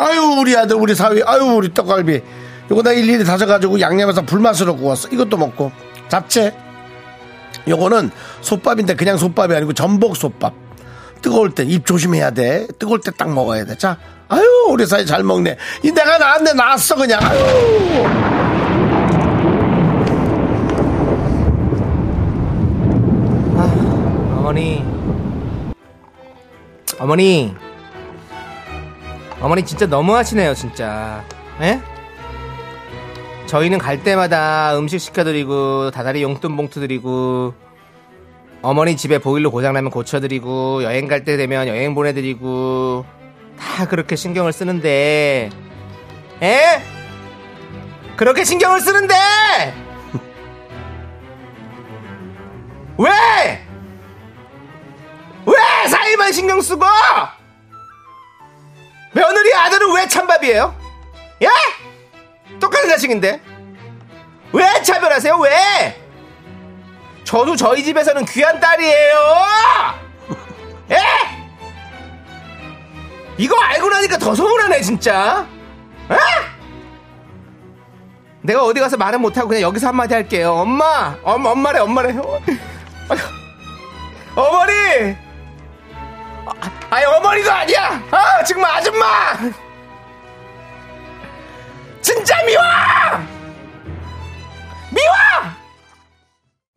아유 우리 아들 우리 사위 아유 우리 떡갈비. 요거 나 일일이 다져가지고 양념해서 불맛으로 구웠어. 이것도 먹고. 잡채. 요거는 솥밥인데 그냥 솥밥이 아니고 전복 솥밥. 뜨거울 때입 조심해야 돼. 뜨거울 때 딱 먹어야 돼자 아유 우리 사위 잘 먹네. 이 내가 나왔네. 나왔어 그냥. 아유. 어머니. 어머니. 어머니 진짜 너무하시네요, 진짜. 예? 저희는 갈 때마다 음식 시켜드리고 다다리 용돈 봉투 드리고 어머니 집에 보일러 고장나면 고쳐드리고 여행 갈 때 되면 여행 보내드리고 다 그렇게 신경을 쓰는데 에? 그렇게 신경을 쓰는데 왜? 왜 사이만 신경 쓰고 며느리 아들은 왜 찬밥이에요? 예? 똑같은 자식인데 왜 차별하세요? 왜? 저도 저희 집에서는 귀한 딸이에요. 예? 이거 알고 나니까 더 서운하네 진짜. 에? 내가 어디 가서 말은 못하고 그냥 여기서 한마디 할게요. 엄마, 엄, 엄마래, 엄마래. 아니 어머니도 아니야. 아 정말 아줌마. 진짜 미워. 미워.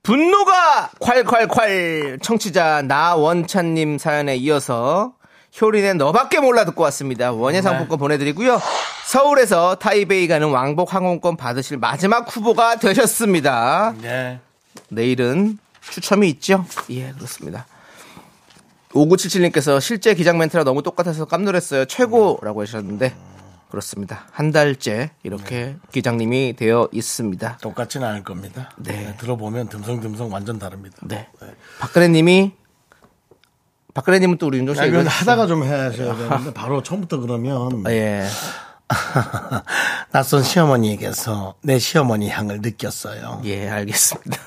분노가 콸콸콸 청취자 나원찬님 사연에 이어서 효린의 너밖에 몰라 듣고 왔습니다. 원예 상품권 보내드리고요. 서울에서 타이베이 가는 왕복 항공권 받으실 마지막 후보가 되셨습니다. 네. 내일은 추첨이 있죠? 예, 그렇습니다. 5977님께서 실제 기장 멘트랑 너무 똑같아서 깜놀했어요. 최고라고 하셨는데 그렇습니다. 한 달째 이렇게 기장님이 되어 있습니다. 똑같지는 않을 겁니다. 네. 들어보면 듬성듬성 완전 다릅니다. 네. 박근혜님이 박근혜님은 또 우리 윤종 야, 이건. 하다가 좀 하셔야 되는데 바로 처음부터 그러면 예. 낯선 시어머니에게서 내 시어머니 향을 느꼈어요. 예, 알겠습니다.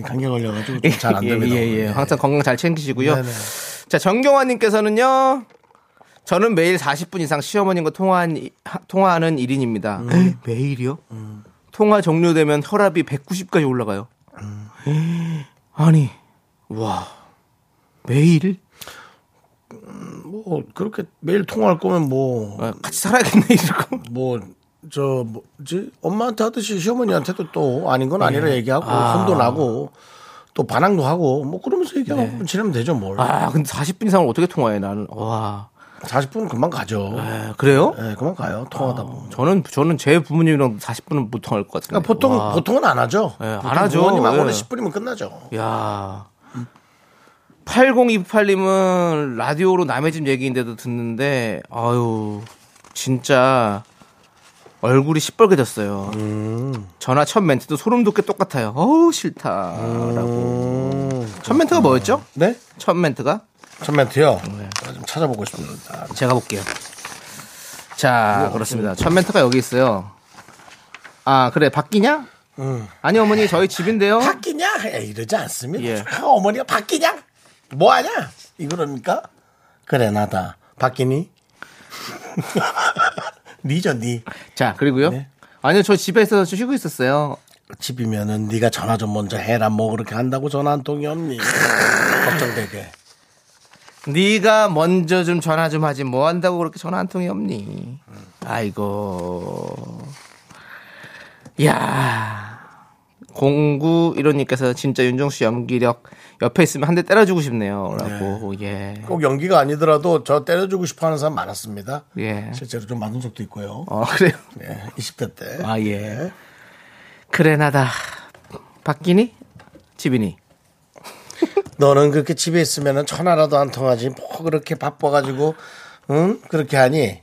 감기 걸려가지고 좀잘안 됩니다. 예, 예, 예. 네. 항상 건강 잘 챙기시고요. 네네. 자, 정경환님께서는요, 저는 매일 40분 이상 시어머님과 통화한, 통화하는 1인입니다. 음. 매일이요? 통화 종료되면 혈압이 190까지 올라가요. 아니, 와, 매일? 뭐 그렇게 매일 통화할 거면 뭐 아, 같이 살아야겠네, 이러고. 뭐, 저, 뭐지? 엄마한테 하듯이 시어머니한테도 또 아닌 건 아니라 얘기하고, 혼도 나고, 또 반항도 하고, 뭐 그러면서 얘기하고 지내면 되죠, 뭘. 아, 근데 40분 이상을 어떻게 통화해, 나는. 와. 40분은 금방 가죠. 에, 그래요? 예, 금방 가요. 통화하다 보면. 저는, 저는 제 부모님이랑 40분은 못 통화할 것 같은데. 그러니까 보통, 와. 보통은 안 하죠. 예, 안 보통 하죠. 부모님하고는 예. 10분이면 끝나죠. 야 8028님은 라디오로 남의 집 얘기인데도 듣는데, 아유, 진짜, 얼굴이 시뻘개졌어요. 전화 첫 멘트도 소름 돋게 똑같아요. 어우, 싫다라고. 첫 멘트가 뭐였죠? 네? 첫 멘트가? 첫 멘트요. 네. 제가 좀 찾아보고 싶습니다. 제가 볼게요. 자, 그렇습니다. 첫 멘트가 여기 있어요. 아, 그래, 바뀌냐? 아니, 어머니, 저희 집인데요. 바뀌냐? 에, 이러지 않습니다. 예. 조카 어머니가 바뀌냐? 뭐하냐? 이거랍니까? 그래, 나다. 바뀌니? 니죠, 니. 자, 그리고요. 네. 아니요, 저 집에서 쉬고 있었어요. 집이면은 네가 전화 좀 먼저 해라 뭐 그렇게 한다고 전화 한 통이 없니 걱정되게 네가 먼저 좀 전화 좀 하지 뭐 한다고 그렇게 전화 한 통이 없니? 아이고. 야. 공구 이런님께서 진짜 윤정수 연기력 옆에 있으면 한 대 때려주고 싶네요라고 예. 꼭 연기가 아니더라도 저 때려주고 싶어하는 사람 많았습니다 예. 실제로 좀 맞은 적도 있고요 어 그래요. 네, 20대 때아 예. 그래 나다. 바뀌니? 집이니? 너는 그렇게 집에 있으면은 전화라도 안 통하지 뭐 그렇게 바빠가지고 응 그렇게 하니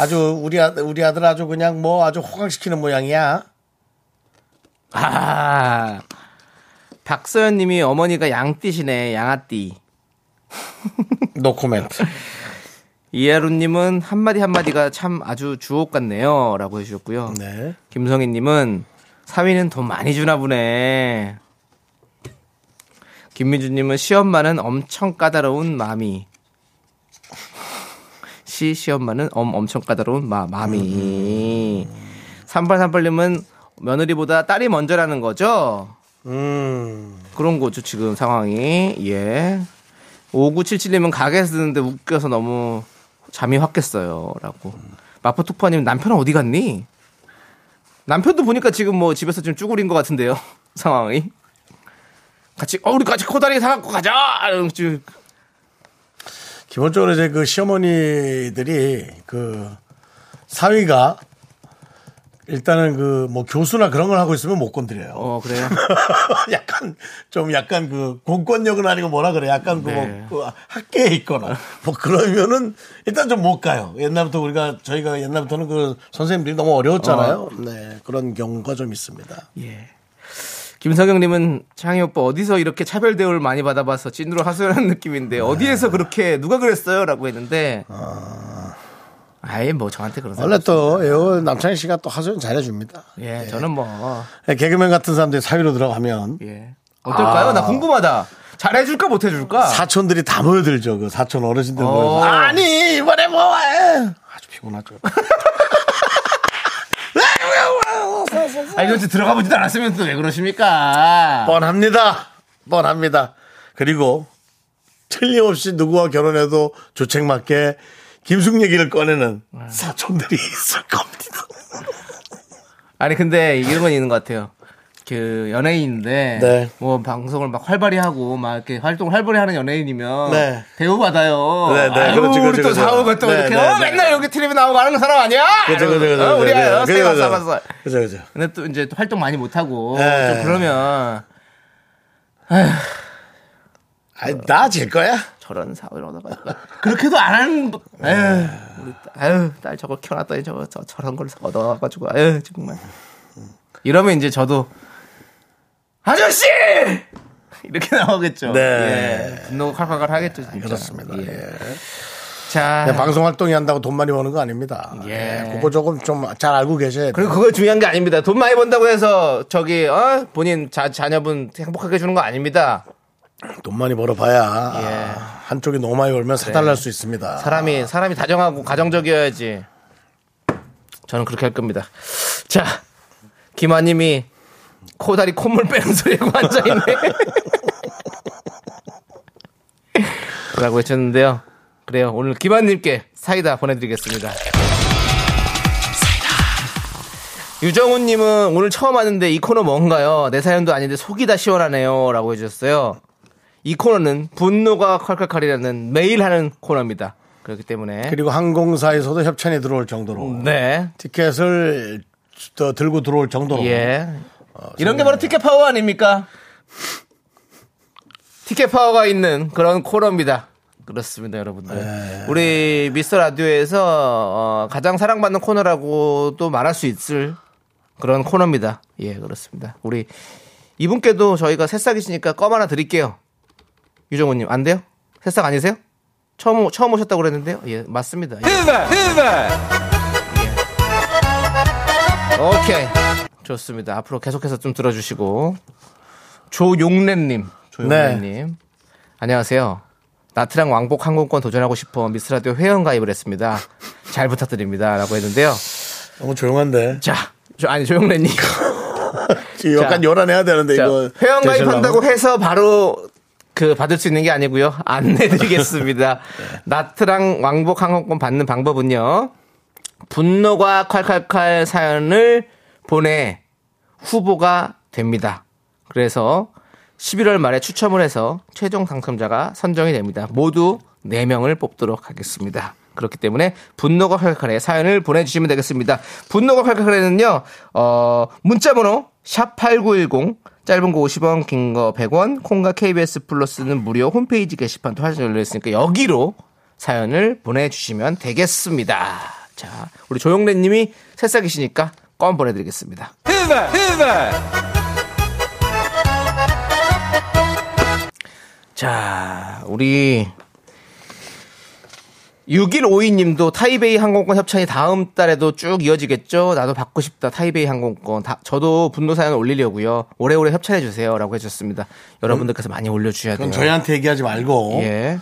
아주 우리 아들 우리 아들 아주 그냥 뭐 아주 호강시키는 모양이야 아. 박서연 님이 어머니가 양띠시네, 양아띠. 노 코멘트 이하루 님은 한마디 한마디가 참 아주 주옥 같네요. 라고 해주셨고요. 네 김성희 님은 사위는 돈 많이 주나 보네. 김민주 님은 시엄마는 엄청 까다로운 마미. 시 시엄마는 엄 엄청 까다로운 마 마미. 3838님은 며느리보다 딸이 먼저라는 거죠. 음. 그런 거죠 지금 상황이. 예. 5977님은 가게에서 듣는데 웃겨서 너무 잠이 확 깼어요 라고. 마포톡파님 남편은 어디 갔니? 남편도 보니까 지금 뭐 집에서 좀 쭈구린 것 같은데요 상황이. 같이 어 우리 같이 코다리 사갖고 가자! 이러면서 기본적으로 이제 그 시어머니들이 그 사위가 일단은 그 뭐 교수나 그런 걸 하고 있으면 못 건드려요. 어 그래요 약간 좀 약간 그 공권력은 아니고 뭐라 그래 약간 그, 네. 뭐, 그 학계에 있거나 뭐 그러면은 일단 좀 못 가요. 옛날부터 우리가 저희가 옛날부터는 그 선생님들이 너무 어려웠잖아요. 네 그런 경우가 좀 있습니다. 예. 김석영님은 창희 오빠 어디서 이렇게 차별 대우를 많이 받아봐서 찐으로 하소연하는 느낌인데 어디에서 그렇게 누가 그랬어요?라고 했는데 아 예 뭐 저한테 그런 원래 또요 남창희 씨가 또 하소연 잘해줍니다. 예, 저는 뭐 개그맨 같은 사람들이 사위로 들어가면 예. 어떨까요? 아. 나 궁금하다. 잘해줄까 못해줄까? 사촌들이 다 모여들죠. 그 사촌 어르신들 어. 모여서 아니 이번에 뭐 해? 아주 피곤하죠. 아니 도대체 들어가 보지도 않았으면 또 왜 그러십니까? 뻔합니다. 뻔합니다. 그리고 틀림없이 누구와 결혼해도 조책 맞게 김숙 얘기를 꺼내는 사촌들이 있을 겁니다. 아니 근데 이런 건 있는 것 같아요. 그 연예인인데 네. 뭐 방송을 막 활발히 하고 막 이렇게 활동을 활발히 하는 연예인이면 네. 대우 받아요. 네, 네. 아유, 그렇지, 우리 그렇지, 또 그렇지. 사오가 또 네, 이렇게 네, 어, 네. 맨날 여기 텔레비 나오고 하는 사람 아니야? 그죠, 그죠, 그죠. 어, 우리 아요. 그죠, 세 그죠. 봤어, 봤어. 그죠, 그죠. 근데 또 이제 또 활동 많이 못 하고 네. 좀 그러면 아 니, 나질 거야? 저런 사회로다가 그렇게도 안 하는 분- 에휴 우리 딸, 아유 딸 저걸 켜놨더니 저거 저, 저런 걸 얻어가지고 아유 정말 이러면 이제 저도 아저씨 이렇게 나오겠죠. 네. 예. 분노가 칼칼칼 하겠죠. 진짜. 그렇습니다. 예. 예. 자 그냥 방송 활동이 한다고 돈 많이 버는 거 아닙니다. 예. 예. 그거 조금 좀 잘 알고 계셔야. 그리고 그거 중요한 게 아닙니다. 돈 많이 번다고 해서 저기 어 본인 자, 자녀분 행복하게 해주는 거 아닙니다. 돈 많이 벌어봐야 예. 한쪽이 너무 많이 벌면 사달날 수 있습니다. 사람이 사람이 다정하고 가정적이어야지. 저는 그렇게 할 겁니다. 자, 김아님이 코다리 콧물 빼는 소리고 앉아 있네. 라고 해주셨는데요. 그래요. 오늘 김아님께 사이다 보내드리겠습니다. 유정훈님은 오늘 처음 왔는데 이 코너 뭔가요? 내 사연도 아닌데 속이 다 시원하네요. 라고 해주셨어요. 이 코너는 분노가 칼칼칼이라는 매일 하는 코너입니다. 그렇기 때문에. 그리고 항공사에서도 협찬이 들어올 정도로 네. 티켓을 더 들고 들어올 정도로 예. 이런 게 바로 티켓 파워 아닙니까? 티켓 파워가 있는 그런 코너입니다. 그렇습니다, 여러분들. 우리 미스터 라디오에서 어, 가장 사랑받는 코너라고 또 말할 수 있을 그런 코너입니다. 예, 그렇습니다. 우리 이분께도 저희가 새싹이시니까 껌 하나 드릴게요. 유정우님, 안 돼요? 새싹 아니세요? 처음, 오- 처음 오셨다고 그랬는데요? 예, 맞습니다. 예. 오케이. 좋습니다. 앞으로 계속해서 좀 들어주시고. 조용래님. 조용래님. 안녕하세요. 나트랑 왕복 항공권 도전하고 싶어 미스라디오 회원 가입을 했습니다. 잘 부탁드립니다. 라고 했는데요. 너무 조용한데 자, 조- 아니, 조용래님. 지금 약간 자, 요란해야 되는데 자, 이거 회원 가입한다고 해서 바로 그 받을 수 있는 게 아니고요. 안내드리겠습니다. 나트랑 왕복 항공권 받는 방법은요. 분노가 콸콸콸 사연을 보내 후보가 됩니다. 그래서 11월 말에 추첨을 해서 최종 당첨자가 선정이 됩니다. 모두 4명을 뽑도록 하겠습니다. 그렇기 때문에 분노가 칼칼칼에 사연을 보내주시면 되겠습니다. 분노가 칼칼칼에는요, 어, 문자번호 샵8910 짧은 거 50원, 긴 거 100원, 콩과 KBS 플러스는 무료 홈페이지 게시판도 활짝 열려있으니까 여기로 사연을 보내주시면 되겠습니다. 자, 우리 조용래 님이 새싹이시니까 껌 보내드리겠습니다. 자, 우리 6152님도 타이베이 항공권 협찬이 다음 달에도 쭉 이어지겠죠? 나도 받고 싶다. 타이베이 항공권. 다- 저도 분노 사연 올리려고요. 오래오래 협찬해 주세요.라고 해주셨습니다. 여러분들께서 많이 올려주셔야 돼요. 저희한테 얘기하지 말고 예.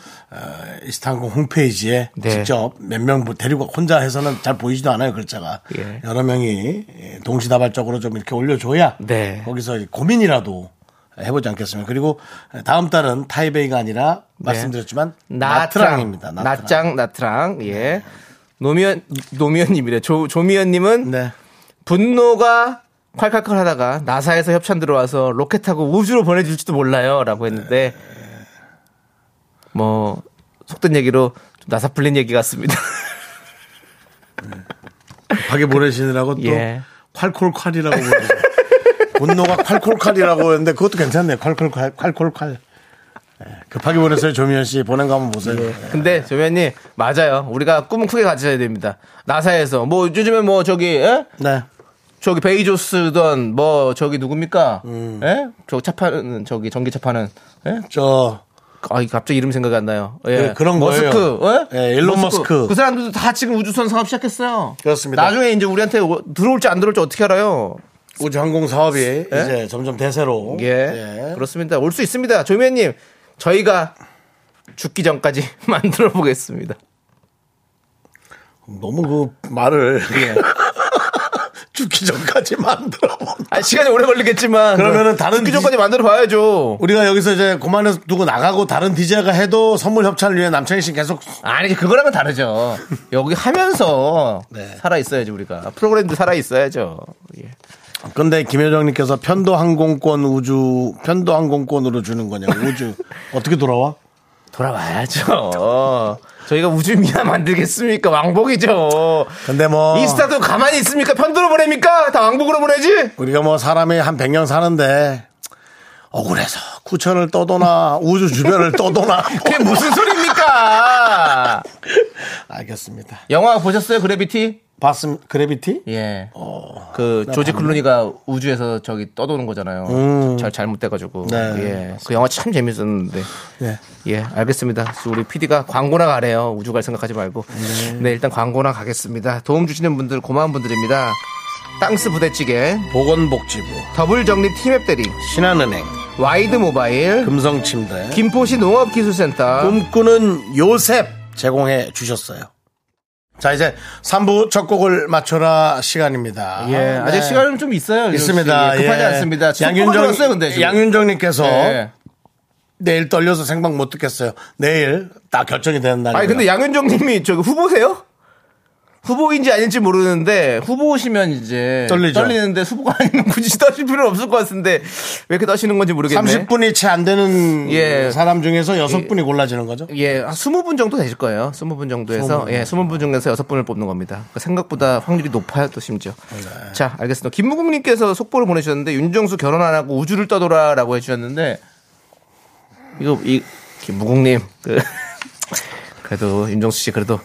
이스탄공 홈페이지에 네. 직접 몇 명 데리고 혼자 해서는 잘 보이지도 않아요 글자가 예. 여러 명이 동시다발적으로 좀 이렇게 올려줘야 네. 거기서 고민이라도 해보지 않겠습니까? 그리고 다음 달은 타이베이가 아니라 말씀드렸지만 나트랑입니다. 나트랑. 나짱 나트랑. 예. 노미연 노미연님이래. 조 조미연님은 네. 분노가 콸콸콸 하다가 나사에서 협찬 들어와서 로켓 타고 우주로 보내줄지도 몰라요라고 했는데 뭐 속된 얘기로 좀 나사 풀린 얘기 같습니다. 급하게 보내시느라고 또 예. 콸콜콸이라고 보내죠. 분노가 콸콜콸이라고 했는데 그것도 괜찮네요. 콸콜콸, 콸콜콸. 예, 급하게 보냈어요. 조미연 씨. 보낸 거 한번 보세요. 근데 조미연님 맞아요. 우리가 꿈은 크게 가져야 됩니다. 나사에서 뭐 요즘에 뭐 저기 에? 네. 저기 베이조스던 뭐 저기 누굽니까? 음. 예? 저 차파는 저기 전기차 파는 예? 저 아, 갑자기 이름 생각이 안 나요. 예. 그- 그런 머스크, 거예요. 예? 예, 일론 머스크. 그 사람들도 다 지금 우주선 사업 시작했어요. 그렇습니다. 나중에 이제 우리한테 오- 들어올지 안 들어올지 어떻게 알아요? 우주 항공 사업이 이제 점점 대세로 예. 그렇습니다. 올 수 있습니다. 조미연님, 저희가 죽기 전까지 만들어 보겠습니다. 너무 그 말을 예. 죽기 전까지 만들어 본. 아, 시간이 오래 걸리겠지만. 그러면은 다른 죽기 디- 전까지 만들어 봐야죠. 우리가 여기서 이제 그만해서 두고 나가고 다른 DJ가 해도 선물 협찬을 위해 남창희 씨 계속 아니, 그거랑은 다르죠. 여기 하면서 네. 살아 있어야지, 우리가. 프로그램도 살아 있어야죠. 예. 근데 김효정님께서 편도 항공권 우주 편도 항공권으로 주는 거냐 우주 어떻게 돌아와? 돌아와야죠. 저희가 우주 미나 만들겠습니까? 왕복이죠. 근데 뭐 이스타도 가만히 있습니까? 편도로 보냅니까? 다 왕복으로 보내지? 우리가 뭐 사람이 한 100년 사는데 억울해서 구천을 떠도나 우주 주변을 떠도나 뭐. 그게 무슨 소리입니까? 알겠습니다. 영화 보셨어요? 그래비티? 봤음 그래비티? 예. 그 조지 클루니가 우주에서 저기 떠도는 거잖아요. 잘 잘못돼가지고. 네. 예. 그 영화 참 재밌었는데. 네. 예, 알겠습니다. 우리 PD가 광고나 가래요. 우주 갈 생각하지 말고. 네, 일단 광고나 가겠습니다. 도움 주시는 분들 고마운 분들입니다. 땅스 부대찌개, 보건복지부 더블 정리 티맵 대리, 신한은행 와이드 모바일, 금성침대 김포시 농업기술센터, 꿈꾸는 요셉 제공해 주셨어요. 자 이제 3부 첫 곡을 맞춰라 시간입니다. 예, 아직 네. 시간은 좀 있어요. 있습니다. 예, 급하지 예. 않습니다. 양윤정 들었어요, 근데 지금. 양윤정님께서 예. 내일 떨려서 생방 못 듣겠어요. 내일 딱 결정이 되는 날입니다. 아니 근데 양윤정님이 저기 후보세요? 후보인지 아닌지 모르는데 후보시면 이제 떨리죠. 떨리는데 후보가 아니면 굳이 떠실 필요는 없을 것 같은데 왜 이렇게 떠시는 건지 모르겠네. 30분이 채 안 되는 예. 사람 중에서 6분이 골라지는 거죠? 예, 한 20분 정도 되실 거예요. 20분 정도에서 20분. 예, 20분 중에서 6분을 뽑는 겁니다. 그러니까 생각보다 확률이 높아요, 또 심지어. 네. 자, 알겠습니다. 김무국 님께서 속보를 보내주셨는데 윤정수 결혼 안 하고 우주를 떠돌아라고 해 주셨는데 이거 이 김무국 님 그 그래도 윤정수 씨 그래도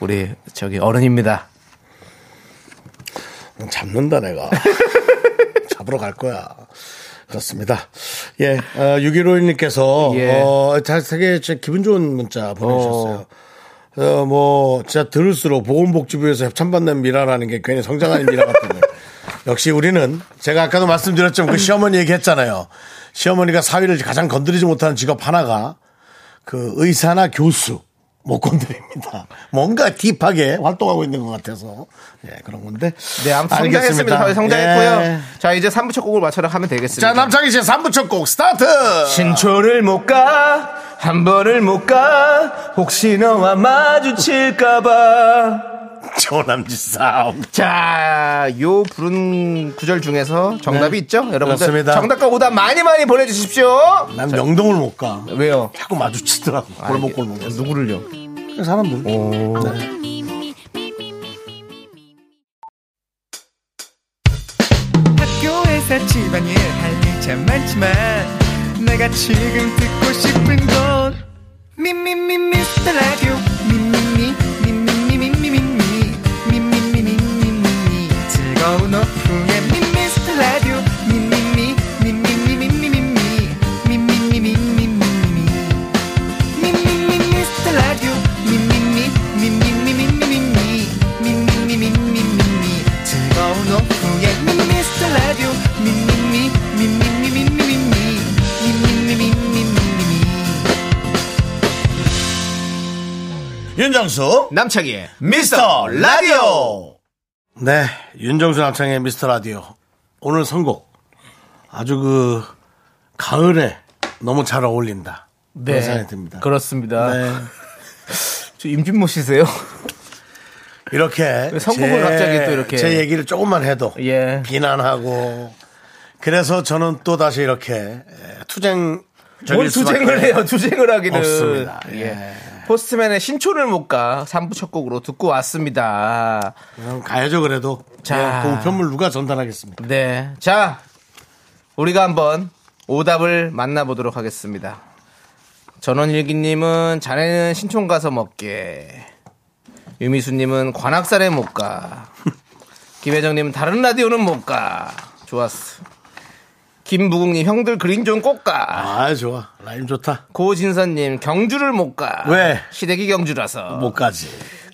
우리 저기 어른입니다. 잡는다 내가. 잡으러 갈 거야. 그렇습니다. 예, 어, 6151님께서 예. 어, 되게 제 기분 좋은 문자 보내주셨어요. 어, 뭐 진짜 들을수록 보건복지부에서 협찬받는 미라라는 게 괜히 성장하는 미라 같은데 역시 우리는 제가 아까도 말씀드렸지만 그 시어머니 얘기했잖아요. 시어머니가 사위를 가장 건드리지 못하는 직업 하나가 그 의사나 교수 못 건드립니다. 뭔가 deep하게 활동하고 있는 것 같아서 예 그런 건데. 네, 아무튼 성장했습니다. 성장했고요. 예. 자, 이제 3부 첫 곡을 맞춰라 하면 되겠습니다. 자 남창희 씨의 3부 첫 곡 스타트. 신촌을 못 가, 한 번을 못 가, 혹시 너와 마주칠까봐. 조남지 싸움. 자, 요 부른 구절 중에서 정답이 있죠? 여러분들. 네. 그렇습니다. 정답과 오답 많이 많이 보내주십시오. 난 명동을 못 가. 왜요? 자꾸 마주치더라고. 골목골목. 누구를요? 사람들. 학교에서 집안일 할일참 많지만 내가 지금 듣고 싶은 건 미미미 미스터 라디오 즐거운 오후에 미스터 라디오 미미미 미미미 미미미 미 미미 미미미 미미 미 미스터 라디오 미미미 미미미 미미미 미미미 미미미 즐거운 오후에 미스터 라디오 미미미 미미미 미미미 미미미 미미미 미미미 윤정수 남창희의 미스터 라디오. 네, 윤정수 남창의 미스터 라디오. 오늘 선곡 아주 그 가을에 너무 잘 어울린다. 그런 생각이 듭니다. 그렇습니다. 네. 저 임진모 씨세요? 이렇게 왜 선곡을 갑자기 또 이렇게. 제 얘기를 조금만 해도 예. 비난하고 그래서 저는 또 다시 이렇게 투쟁 뭘 투쟁을 해요? 투쟁을 하기는. 없습니다. 예. 예. 포스트맨의 신촌을 못 가. 3부 첫 곡으로 듣고 왔습니다. 그럼 가야죠 그래도. 자. 자, 그 우편물 누가 전달하겠습니까? 네. 자, 우리가 한번 오답을 만나보도록 하겠습니다. 전원일기님은 자네는 신촌 가서 먹게. 유미수님은 관악산에 못 가. 김혜정님은 다른 라디오는 못 가. 좋았어. 김무국님 형들 그린 좀꼭 가. 아 좋아 라임 좋다. 고진선님 경주를 못 가. 왜? 시댁이 경주라서. 못 가지.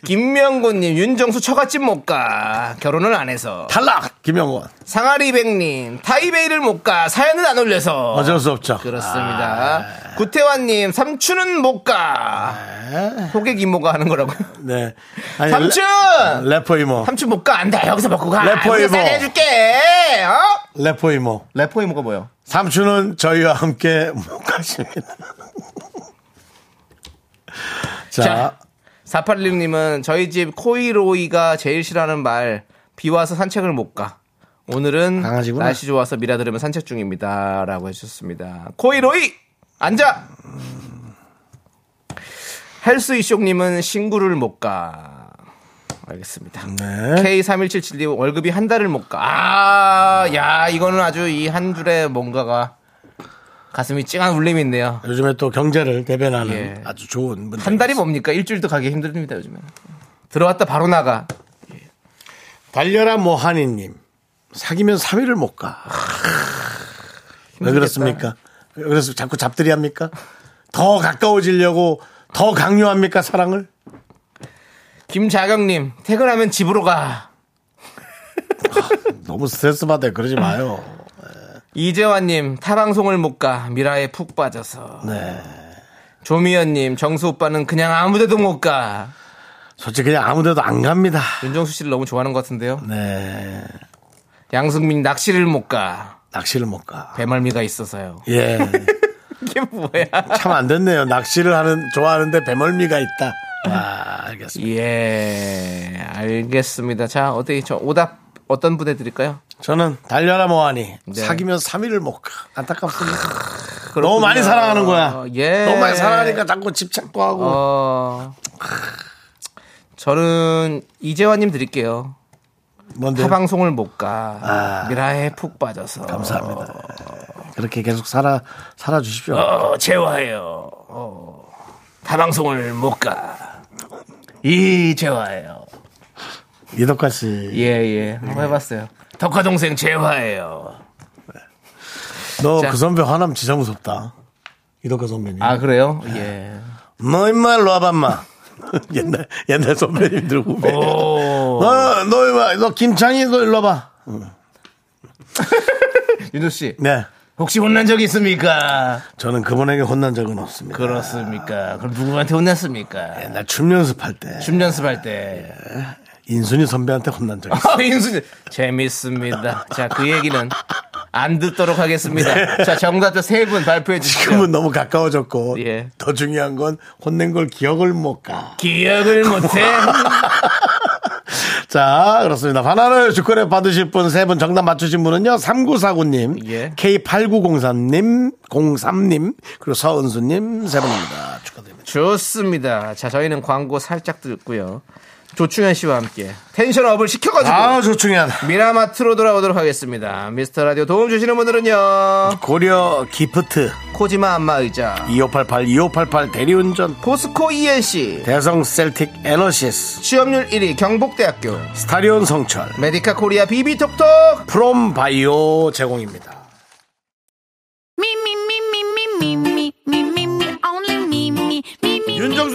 김명곤님 윤정수 처갓집 못 가. 결혼을 안 해서. 탈락 김영원 상아리백님 타이베이를 못 가. 사연은 안 올려서. 어쩔 수 없죠. 그렇습니다. 구태환님 삼촌은 못 가. 호객 이모가 하는 거라고요. 네. 아니, 삼촌! 레, 래퍼 이모. 삼촌 못 가. 안 돼. 여기서 먹고 가. 래퍼 이모. 싸게 해줄게. 어? 래퍼 이모. 래퍼 이모가 뭐예요? 삼촌은 저희와 함께 못 가십니다. 자, 자, 4816님은 저희 집 코이로이가 제일 싫어하는 말, 비 와서 산책을 못 가. 오늘은 강아지구나. 날씨 좋아서 미라 들으면 산책 중입니다. 라고 해주셨습니다. 코이로이! 앉아! 헬스 이쇼님은 신구를 못 가. 알겠습니다. 네. K3177님 월급이 한 달을 못 가. 아, 야, 이거는 아주 이 한 줄에 뭔가가 가슴이 찡한 울림이 있네요. 요즘에 또 경제를 대변하는 예. 아주 좋은 문제. 한 달이 뭡니까? 일주일도 가기 힘듭니다, 요즘에. 들어왔다 바로 나가. 달려라 모하니님 사귀면 3일을 못 가. 왜 그렇습니까? 그래서 자꾸 잡들이 합니까? 더 가까워지려고 더 강요합니까 사랑을? 김자경님, 퇴근하면 집으로 가. 너무 스트레스 받아요. 그러지 마요. 이재환님, 타방송을 못 가. 미라에 푹 빠져서. 네. 조미연님, 정수 오빠는 그냥 아무 데도 못 가. 솔직히 그냥 아무 데도 안 갑니다. 윤정수 씨를 너무 좋아하는 것 같은데요. 네. 양승민 낚시를 못 가. 낚시를 못 가. 배멀미가 있어서요. 예. 이게 뭐야? 참 안 됐네요. 낚시를 하는, 좋아하는데 배멀미가 있다. 와, 알겠습니다. 예, 알겠습니다. 자, 어디 저 오답 어떤 분 해 드릴까요? 저는 달려라 모하니 네. 사귀면 3일을 못 가. 안타깝습니다. 그렇군요. 너무 많이 사랑하는 거야. 예. 너무 많이 사랑하니까 자꾸 집착도 하고. 어. 저는 이재환님 드릴게요. 뭔데? 타방송을 못 가. 아. 미라에 푹 빠져서. 감사합니다. 그렇게 계속 살아 살아 주십시오. 어, 재화예요. 어, 타방송을 못 가. 이재화예요. 이덕화 씨, 예, 예. 한번 해봤어요. 덕화 동생 재화예요. 너 자. 그 선배 화남 진짜 무섭다. 이덕화 선배님. 아, 그래요? 예. 너 임마 일로 와봐 임마. 옛날 옛날 선배님들 후배. 오. 너, 너 임마 너 김창희 너 일로 와봐. 윤조 씨. 네. 혹시 혼난 적 있습니까? 저는 그분에게 혼난 적은 없습니다. 그렇습니까? 그럼 누구한테 혼났습니까? 옛날 춤 연습할 때 춤 연습할 때. 인순이 선배한테 혼난 적 있어요. 아, 인순이. 재밌습니다. 자, 그 얘기는 안 듣도록 하겠습니다. 자, 정답자 세 분 발표해 주시죠. 지금은 너무 가까워졌고 예. 더 중요한 건 혼낸 걸 기억을 못 가. 기억을 못 해. 자, 그렇습니다. 바나나를 주권에 받으실 분 세 분 정답 맞추신 분은요. 3949님, 예. K8903님, 03님, 그리고 서은수님 세 분입니다. 축하드립니다. 좋습니다. 자, 저희는 광고 살짝 듣고요. 조충현 씨와 함께 tension up을 시켜가지고 아, 조충현. 미라마트로 돌아오도록 하겠습니다. 미스터 라디오 도움 주시는 분들은요. 고려 기프트, 코지마 안마 의자, 2588, 2588 대리운전, 포스코 E&C, 대성 셀틱 에너시스, 취업률 1위 경북대학교, 스타리온 성철, 메디카 코리아 비비톡톡, 프롬 바이오 제공입니다.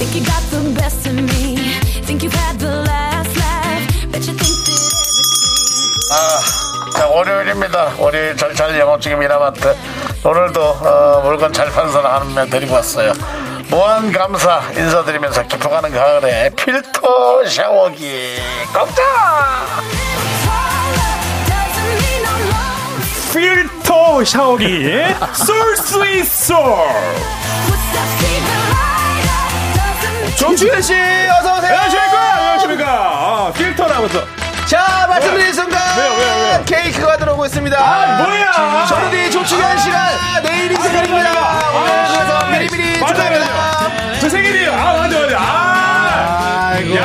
Think you got the best of me? Think you've had the last laugh? Bet you think that everything. 자, 월요일입니다. 월요일 절찬 영업 중인 미라마트. 오늘도 어, 물건 잘 파는 사람 한명 데리고 왔어요. 무한 감사 인사드리면서 깊어가는 가을에 필터 샤워기 깜짝! 필터 샤워기 쏠 수 있어 정주현 씨 어서 오세요. 안녕하십니까 안녕하십니까 아, 필터라부터 자 말씀드린 순간 왜요, 왜요, 왜요? 케이크가 들어오고 있습니다. 아, 뭐야? 저는 조충현 씨가 내일이 생일입니다. 오늘 그래서 미리미리 맞아요, 축하합니다. 제 생일이에요 아 맞아 맞아 아 아이고 야,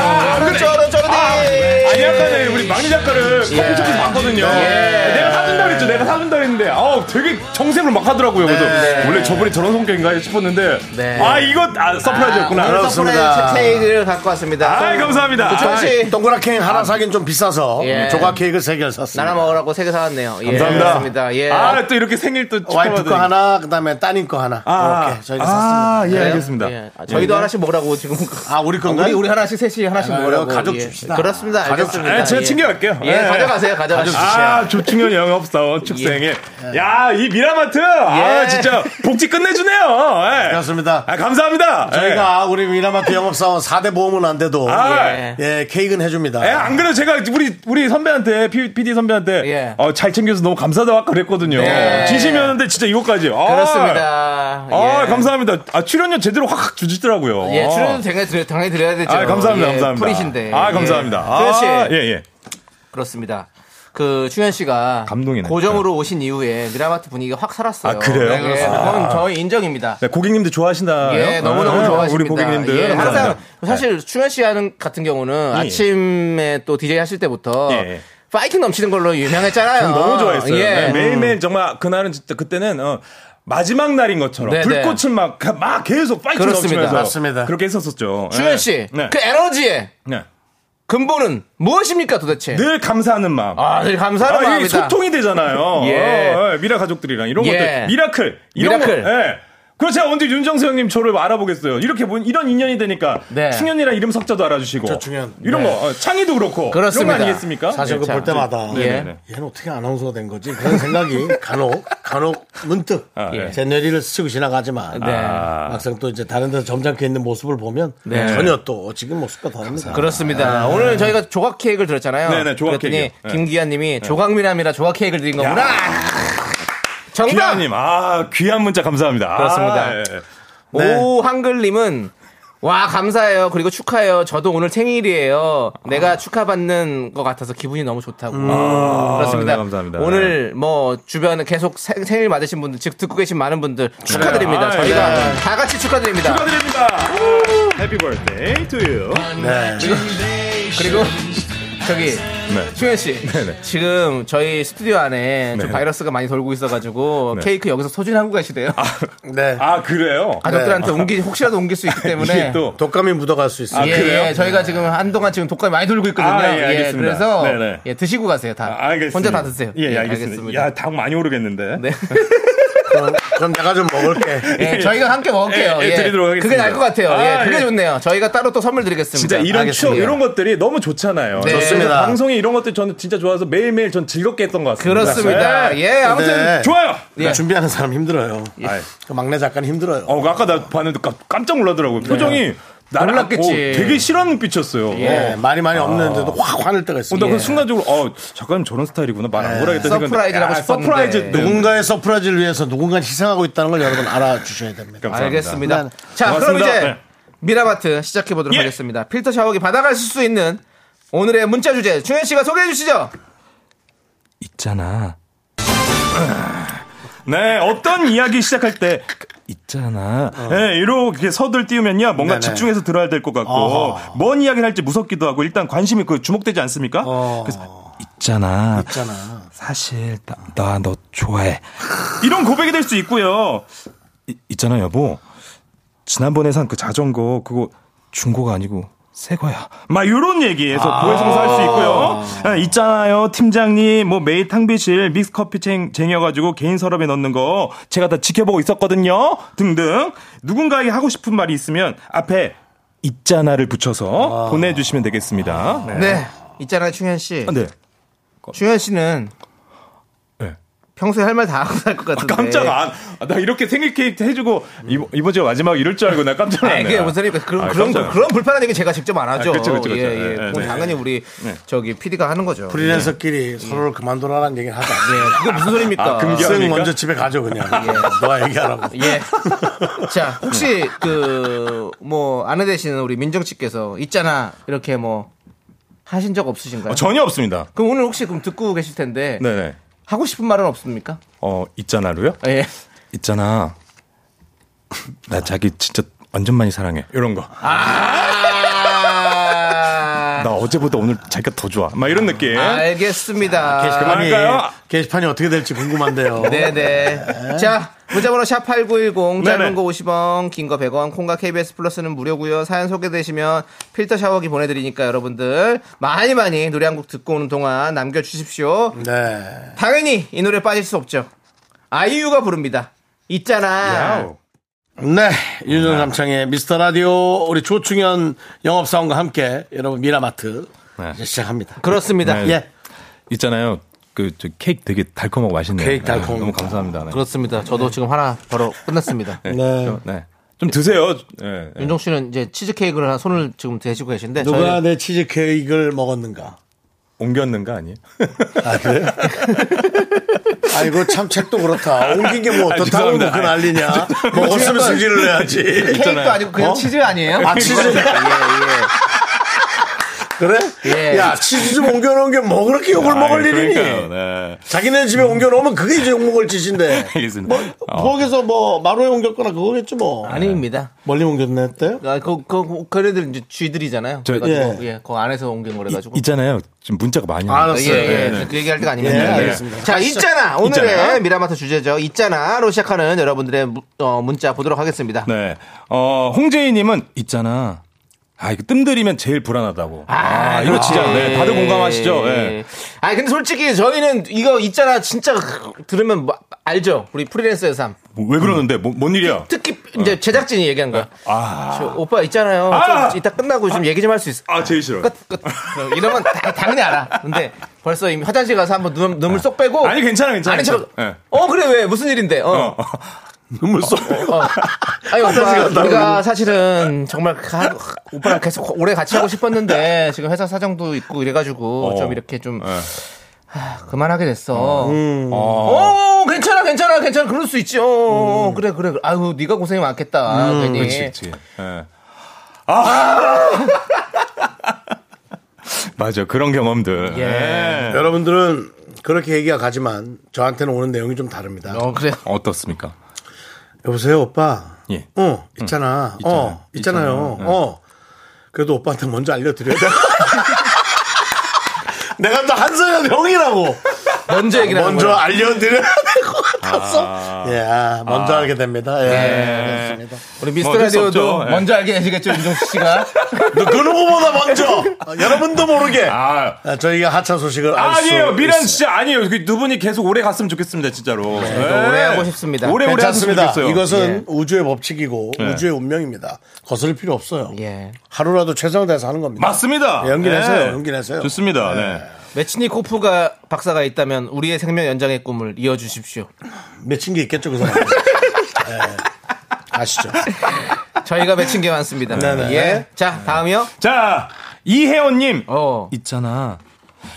아, 전에 우리 막내 작가를 커피숍에서 봤거든요. 예. 내가 사준다 그랬죠. 내가 사준다 그랬는데, 아 되게 정색을 막 하더라고요. 그래서 원래 저분이 저런 성격인가 싶었는데, 네. 아, 이거 아, surprise였구나. 오늘 그렇습니다. surprise 케이크를 갖고 왔습니다. 아, 감사합니다. 조충현 씨. 동그란 케이크 하나 사긴 좀 비싸서 예. 조각 케이크를 세 개를 샀습니다. 나눠 먹으라고 세 개 사왔네요. 예, 감사합니다. 예. 아, 또 이렇게 생일 또 와이프 거. 하나, 그 다음에 따님 거 하나. 아, 이렇게 저희가 아, 샀습니다. 예, 그래요? 알겠습니다. 예. 아, 저희도 하나씩 먹으라고 지금. 아, 우리 건가요? 우리, 우리 하나씩 셋이 하나씩 아, 먹으라고. 가족 예. 줍시다. 그렇습니다. 가족 알겠습니다. 아, 제가 예. 챙겨갈게요. 예, 가져가세요. 가져가세요. 아, 조충현 영업사원 축생에. 야, 이 미라마트. 아, 예. 진짜 복지 끝내주네요. 예. 그렇습니다. 아, 감사합니다. 예. 저희가 우리 미라마트 영업사원 4대 보험은 안 돼도 아, 예. 예, 케이크는 해줍니다. 예, 안 그래도 제가 우리 우리 선배한테 PD 선배한테 예. 어, 잘 챙겨서 너무 감사하다고 아까 그랬거든요. 네. 진심이었는데 진짜 이것까지. 아, 그렇습니다. 아, 예. 감사합니다. 아, 출연료 제대로 확 주시더라고요. 예, 출연도 당연히, 드려, 당연히 드려야 되죠. 아, 감사합니다. 예, 감사합니다. 프리신데. 아, 감사합니다. 예. 주현 씨. 아, 예, 예. 그렇습니다. 그 충현 씨가 감동이네. 고정으로 오신 이후에 미라마트 분위기가 확 살았어요. 아, 그래요? 예, 그렇습니다. 그건 저희 인정입니다. 네, 고객님들 좋아하신다요? 예, 너무 너무 아, 좋아하십니다. 우리 고객님들. 예, 항상. 사실 충현 씨 하는 같은 경우는 예. 아침에 또 DJ 하실 때부터 예. 파이팅 넘치는 걸로 유명했잖아요. 전 너무 좋아했어요. 예. 네, 매일매일 정말 그날은 진짜 그때는 어, 마지막 날인 것처럼 네, 불꽃은 막, 막 계속 파이팅 그렇습니다. 넘치면서 맞습니다. 그렇게 했었었죠. 충현 네. 씨, 네. 그 에너지의 네. 근본은 무엇입니까 도대체? 늘 감사하는 마음. 아, 늘 감사하는 아, 마음이다. 소통이 되잖아요. 예. 어, 어, 미라 가족들이랑 이런 예. 것들 미라클 이런 미라클. 거. 예. 그렇제가 언제 윤정수 형님 저를 알아보겠어요. 이렇게 본 이런 인연이 되니까 네. 충현이랑 이름 석자도 알아주시고 저 충현. 이런 거 어, 창희도 그렇고 그렇습니다. 이런 거 아니겠습니까? 사실 네. 그볼 때마다 예. 네네네. 얘는 어떻게 아나운서가 된 거지? 그런 생각이 간혹 간혹 문득 아, 예. 제 뇌리를 스치고 지나가지만 네. 막상 또 이제 다른 데서 점잖게 있는 모습을 보면 네. 전혀 또 지금 모습과 다릅니다. 그렇습니다. 오늘 저희가 조각 케이크를 드렸잖아요. 네네, 조각. 네. 김기환님이 조각미남이라 조각 케이크를 드린 거구나. 정답. 귀한님, 아 귀한 문자 감사합니다. 그렇습니다. 아, 예. 네. 오 한글님은 와 감사해요. 그리고 축하해요. 저도 오늘 생일이에요. 내가 축하받는 것 같아서 기분이 너무 좋다고. 그렇습니다. 네, 감사합니다. 오늘 뭐 주변에 계속 세- 생일 맞으신 분들, 즉 듣고 계신 많은 분들 축하드립니다. 아, 저희가 네. 다 같이 축하드립니다. 축하드립니다. Happy birthday to you. 네. 그리고 저기 네. 충현 씨 네네. 지금 저희 스튜디오 안에 좀 네. 바이러스가 많이 돌고 있어가지고 네. 케이크 여기서 소진하고 계시대요. 네. 아 그래요? 가족들한테 옮기 혹시라도 옮길 수 있기 때문에 또 독감이 묻어갈 수 있어요. 아, 예, 그래요? 예, 저희가 지금 한동안 지금 독감이 많이 돌고 있거든요. 아, 예, 예, 알겠습니다. 그래서 네네. 예, 드시고 가세요 다. 아, 알겠습니다. 혼자 다 드세요. 예, 예, 알겠습니다. 야, 당 많이 오르겠는데. 네. 그럼, 내가 좀 먹을게. 예, 저희가 함께 먹을게요. 예, 예, 드리도록 하겠습니다. 그게 나을 것 같아요. 아, 예, 그게 예. 좋네요. 저희가 따로 또 선물 드리겠습니다. 진짜 이런 알겠습니다. 추억, 이런 것들이 너무 좋잖아요. 네. 좋습니다. 방송에 이런 것들 저는 진짜 좋아서 매일매일 전 즐겁게 했던 것 같습니다. 그렇습니다. 네. 예, 아무튼 네. 좋아요. 예. 준비하는 사람 힘들어요. 아이. 그 막내 작가는 힘들어요. 어, 아까 나 봤는데 깜- 깜짝 놀라더라고요. 표정이 나를 놀랐겠지. 어, 되게 싫어하는 눈빛이었어요. 예, 말이 많이 없는데도 확 화낼 때가 어, 있습니다. 나그 순간적으로 어 작가님 저런 스타일이구나 말 안 걸어야겠다 생각. surprise라고 싶었는데. Surprise 네. 누군가의 surprise를 위해서 누군가 희생하고 있다는 걸 여러분 알아주셔야 됩니다. 감사합니다. 알겠습니다. 네. 자, 그럼 고맙습니다. 이제 네. 미라마트 시작해 보도록 예. 하겠습니다. 필터 샤워기 받아갈 수 있는 오늘의 문자 주제 충현 씨가 소개해 주시죠. 있잖아. 네, 어떤 이야기 시작할 때 있잖아. 네, 이렇게 서두를 띄우면요, 뭔가 네네. 집중해서 들어야 될 것 같고, 어허. 뭔 이야기를 할지 무섭기도 하고, 일단 관심이 그 주목되지 않습니까? 어. 그래서 있잖아. 있잖아. 사실 나 너 좋아해. 이런 고백이 될 수 있고요. 이- 있잖아 여보. 지난번에 산 그 자전거 그거 중고가 아니고 새 거야. 막 이런 얘기에서 고해성사 할 수 있고요. 아, 있잖아요 팀장님 뭐 매일 탕비실 믹스 커피 쟁, 쟁여가지고 개인 서랍에 넣는 거 제가 다 지켜보고 있었거든요. 등등 누군가에게 하고 싶은 말이 있으면 앞에 있잖아를 붙여서 보내주시면 되겠습니다. 네. 있잖아요, 충현 씨. 아, 네. 충현 씨는 네. 평소에 할 말 다 하고 살 것 같은데. 깜짝 안, 아, 나 이렇게 생일 케이크 해주고 이번, 이번 주가 마지막 이럴 줄 알고 나 깜짝 놀랐네. 그게 무슨 소리입니까? 그런, 아, 그런, 그런 불편한 얘기 제가 직접 안 하죠. 아, 그쵸, 그쵸, 그쵸. 예, 예. 네, 그건 네. 당연히 우리, 네. 저기, PD가 하는 거죠. 프리랜서끼리 서로를 그만둬라는 얘기를 하자. 네, 그게 무슨 소리입니까? 아, 금기- 쓱 합니까? 먼저 집에 가죠 그냥. 너가 얘기하라고. 예. 자, 혹시 그, 뭐, 아내 되시는 우리 민정 씨께서 있잖아. 이렇게 뭐, 하신 적 없으신가요? 어, 전혀 없습니다. 그럼 오늘 혹시 그럼 듣고 계실 텐데. 네네. 하고 싶은 말은 없습니까? 어, 있잖아로요? 예. 있잖아. 나 자기 진짜 완전 많이 사랑해. 이런 거. 아. 나 어제보다 오늘 자기가 더 좋아. 막 이런 느낌. 알겠습니다. 게시판이, 그만할까요? 게시판이 어떻게 될지 궁금한데요. 네네. 자, 문자번호 샵8910, 짧은. 거 50원, 긴 거 100원, 콩과 KBS 플러스는 무료고요 사연 소개되시면 필터 샤워기 보내드리니까 여러분들 많이 많이 노래 한 곡 듣고 오는 동안 남겨주십시오. 네. 당연히 이 노래 빠질 수 없죠. 아이유가 부릅니다. 있잖아. 야우. 네. 윤정 남창의 미스터 라디오 우리 조충현 영업사원과 함께 여러분 미라마트 네. 이제 시작합니다. 그렇습니다. 네. 예. 있잖아요. 그, 저 케이크 되게 달콤하고 맛있네요. 케이크 달콤. 네, 너무 감사합니다. 네. 그렇습니다. 저도 지금 하나 바로 끝났습니다. 네. 네. 좀, 네. 좀 드세요. 네. 네. 윤종 씨는 이제 치즈케이크를 하나 손을 지금 대시고 계신데 누가 저희 내 치즈 케이크를 먹었는가? 옮겼는가 아니에요? 아, 그래요? 아이고, 참, 책도 그렇다. 옮긴 게뭐 아, 어떻다고 죄송합니다. 그 난리냐? 먹었으면 승질을 내야지. 케이크도 아니고 그냥 어? 치즈 아니에요? 아, 치즈. 예, 예. 그래? 예. 야, 치즈 좀 옮겨놓은 게 뭐 그렇게 욕을 먹을 아이, 일이니? 그러니까요. 네. 자기네 집에 옮겨놓으면 그게 이제 욕먹을 짓인데. 알겠습니다. 뭐, 어. 부엌에서 뭐, 마루에 옮겼거나 그거겠지 뭐. 아닙니다. 멀리 옮겼네 했대요? 아, 그, 그, 그래들 이제 쥐들이잖아요. 저- 예. 예. 그 안에서 옮긴 거래가지고. 있잖아요. 지금 문자가 많이 아. 알았어요. 예, 예. 네, 네. 그 얘기할 때가 아닙니다. 예, 예. 알겠습니다. 자, 있잖아. 오늘의 있잖아. 미라마트 주제죠. 있잖아로 시작하는 여러분들의 무- 어, 문자 보도록 하겠습니다. 네. 어, 홍재희님은 있잖아. 아, 이거 뜸들이면 제일 불안하다고. 아, 이거 진짜, 네, 다들 공감하시죠? 네. 아, 근데 솔직히 저희는 이거 있잖아. 진짜 들으면 뭐- 알죠? 우리 프리랜서의 삶. 뭐, 왜 그러는데? 뭐, 뭔 일이야? 특히 이제 제작진이 얘기한 거야. 아, 저 오빠 있잖아요. 아! 좀 이따 끝나고 좀 얘기 좀 할 수 있어. 아, 제일 싫어. 끝, 끝. 이러면 다- 당연히 알아. 근데 벌써 이미 화장실 가서 한번 눈, 눈물 쏙 빼고. 아니, 괜찮아, 괜찮아, 아니, 저. 예. 어, 그래, 왜? 무슨 일인데? 어. 눈물 쏙. 어. 아니, 오빠, 우리가 사실은 정말 가- 오빠랑 계속 오래 같이 하고 싶었는데 지금 회사 사정도 있고 이래가지고 어. 좀 이렇게 좀 예. 그만하게 됐어. 어, 어. 괜찮아, 괜찮아, 괜찮아. 그럴 수 있지. 어, 그래, 그래. 아유, 네가 고생이 많겠다. 괜히. 그치, 그치. 예. 아! 맞아, 그런 경험들. 예. 여러분들은 그렇게 얘기가 가지만 저한테는 오는 내용이 좀 다릅니다. 어, 그래. 어떻습니까? 여보세요, 오빠. 예. 어, 있잖아. 있잖아요. 어, 있잖아요. 있잖아요. 어. 그래도 오빠한테 먼저 알려드려야 돼. 내가 또 한서연 형이라고. 먼저 얘기를 하는 먼저. 알려드려야 같아서. 아. 예, 아, 먼저 알게 됩니다. 예. 예. 그렇습니다. 우리 미스터 뭐 라디오도. 예. 먼저 알게 되시겠죠, 윤종수 씨가. 너그 누구보다 먼저. 어, 여러분도 모르게. 아, 아, 저희가 하차 소식을 알수 아니에요. 미란. 진짜 아니에요. 그두 분이 계속 오래 갔으면 좋겠습니다, 진짜로. 저도 오래 하고 싶습니다. 오래 오래 했으면. 좋겠어요. 이것은 우주의 법칙이고 예. 우주의 운명입니다. 거슬릴 필요 없어요. 예. 하루라도 최선을 다해서 하는 겁니다. 맞습니다. 예, 연기 내세요. 네. 연기 내세요. 좋습니다. 네. 메치니코프가 박사가 있다면 우리의 생명 연장의 꿈을 이어주십시오. 맺힌 게 있겠죠, 그 사람. 예. 아시죠? 저희가 맺힌 게 많습니다. 네네. 예. 자, 다음이요. 자, 이혜원님. 어. 있잖아.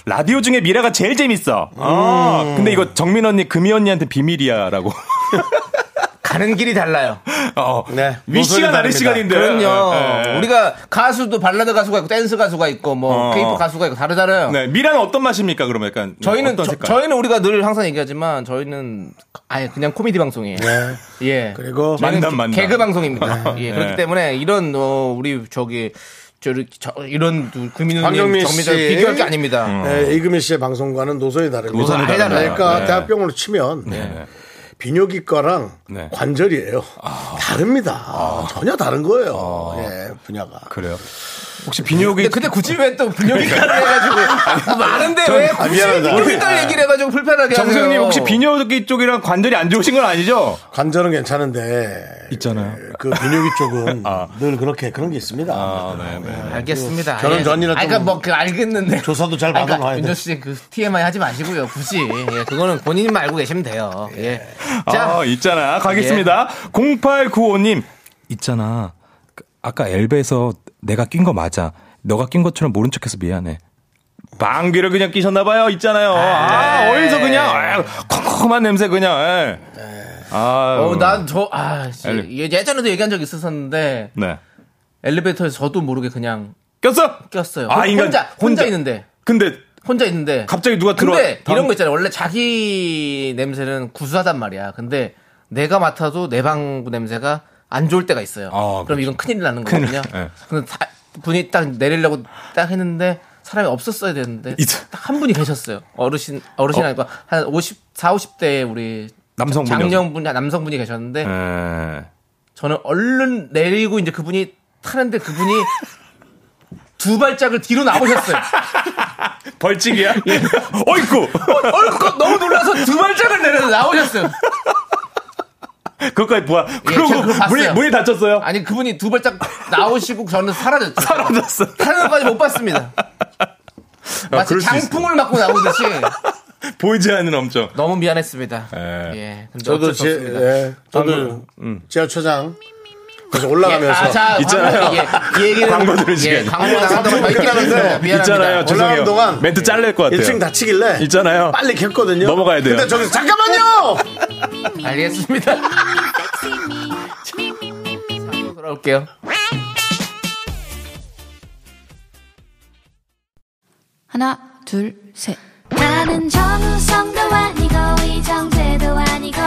라디오 중에 미라가 제일 재밌어. 아, 근데 이거 정민 언니, 금희 언니한테 비밀이야라고. 가는 길이 달라요. 어, 네. 위시가 노선이 다른. 시간인데. 그럼요. 예, 예. 우리가 가수도 발라드 가수가 있고 댄스 가수가 있고 뭐 어. 케이팝 가수가 있고 다르잖아요. 네, 미라는 어떤 맛입니까? 그러면 약간 저희는 어떤 저, 색깔? 저희는 우리가 늘 항상 얘기하지만 저희는 아예 그냥 코미디 방송이에요. 예. 그리고 만담, 만담. 개그 방송입니다. 예. 그렇기 네. 때문에 이런 어, 우리 저기 저, 저 이런 정민정 씨. 비교할 게 아닙니다. 예, 이금희 씨의 방송과는 노선이 다릅니다. 노선이 아예 다릅니다. 그러니까 네. 대학병원으로 치면 비뇨기과랑 네. 관절이에요. 다릅니다. 전혀 다른 거예요. 예, 분야가. 그래요. 혹시 비뇨기 근데, 근데 굳이 왜또 분뇨기과를 해가지고 많은데 왜 아, 굳이 미안하다. 분뇨기과를 얘기를 해가지고 불편하게 정수영님 하세요? 혹시 비뇨기 쪽이랑 관절이 안 좋으신 건 아니죠? 관절은 괜찮은데 있잖아요. 그 비뇨기 쪽은 늘 그렇게 그런 게 있습니다. 아, 네, 네. 알겠습니다. 결혼 예. 전이라 아, 그러니까 좀 뭐그 알겠는데 조사도 잘 아, 그러니까 받아놔야 돼. 윤정 씨그 TMI 하지 마시고요. 굳이 예, 그거는 본인만 알고 계시면 돼요. 예. 자, 아, 있잖아. 가겠습니다. 0895님. 있잖아. 그, 아까 엘베에서 내가 낀 거 맞아. 너가 낀 것처럼 모른 척해서 미안해. 방귀를 그냥 끼셨나봐요. 있잖아요. 아, 네. 어디서 그냥, 아, 콩콩한 냄새 그냥. 예. 아, 어, 난 저, 아, 씨, 예, 예전에도 얘기한 적 있었었는데 네. 엘리베이터에서 저도 모르게 그냥 꼈어? 꼈어요. 아, 인간- 혼자, 혼자 혼자. 있는데. 근데 혼자 있는데. 갑자기 누가 들어와. 근데 다음- 이런 거 있잖아요. 원래 자기 냄새는 구수하단 말이야. 근데 내가 맡아도 내방 냄새가 안 좋을 때가 있어요. 아, 그럼 이건 큰일 나는 거거든요. 네. 근데 다- 분이 딱 내리려고 딱 했는데 사람이 없었어야 되는데 있- 딱한 분이 계셨어요. 어르신 어르신 아니고 한 50, 4, 50대 우리 남성분이요? 장년분 남성분이 계셨는데 에. 저는 얼른 내리고 이제 그분이 타는데 그분이 두 발짝을 뒤로 나오셨어요. 벌칙이야? 어이쿠! 얼굴 너무 놀라서 두 발짝을 내려 나오셨어요. 그것까지 보아. 그러고 제가 그거 봤어요. 문이, 문이 닫혔어요? 아니 그분이 두 발짝 나오시고 저는 사라졌죠. 사라졌어. 타는 것까지 못 봤습니다. 마치 그럴 수 있어. 장풍을 맞고 나오듯이 보이지 않는 엄청. 너무 미안했습니다. 예. 예. 근데 저도 제. 예, 저도 지하철장 그래서 올라가면서 아, 자, 있잖아요. 광고, 예, 이 얘기는 광고 들으시게. 예, 광고 하는데 미안합니다. 있잖아요. 올라가는 죄송해요. 동안 멘트 잘릴 것 같아요. 1층 다치길래 있잖아요. 빨리 캤거든요. 넘어가야 돼요. 근데 저기서 잠깐만요. 알겠습니다. 돌아올게요. 하나, 둘, 셋. 나는 정우성도 아니고, 이정재도 아니고,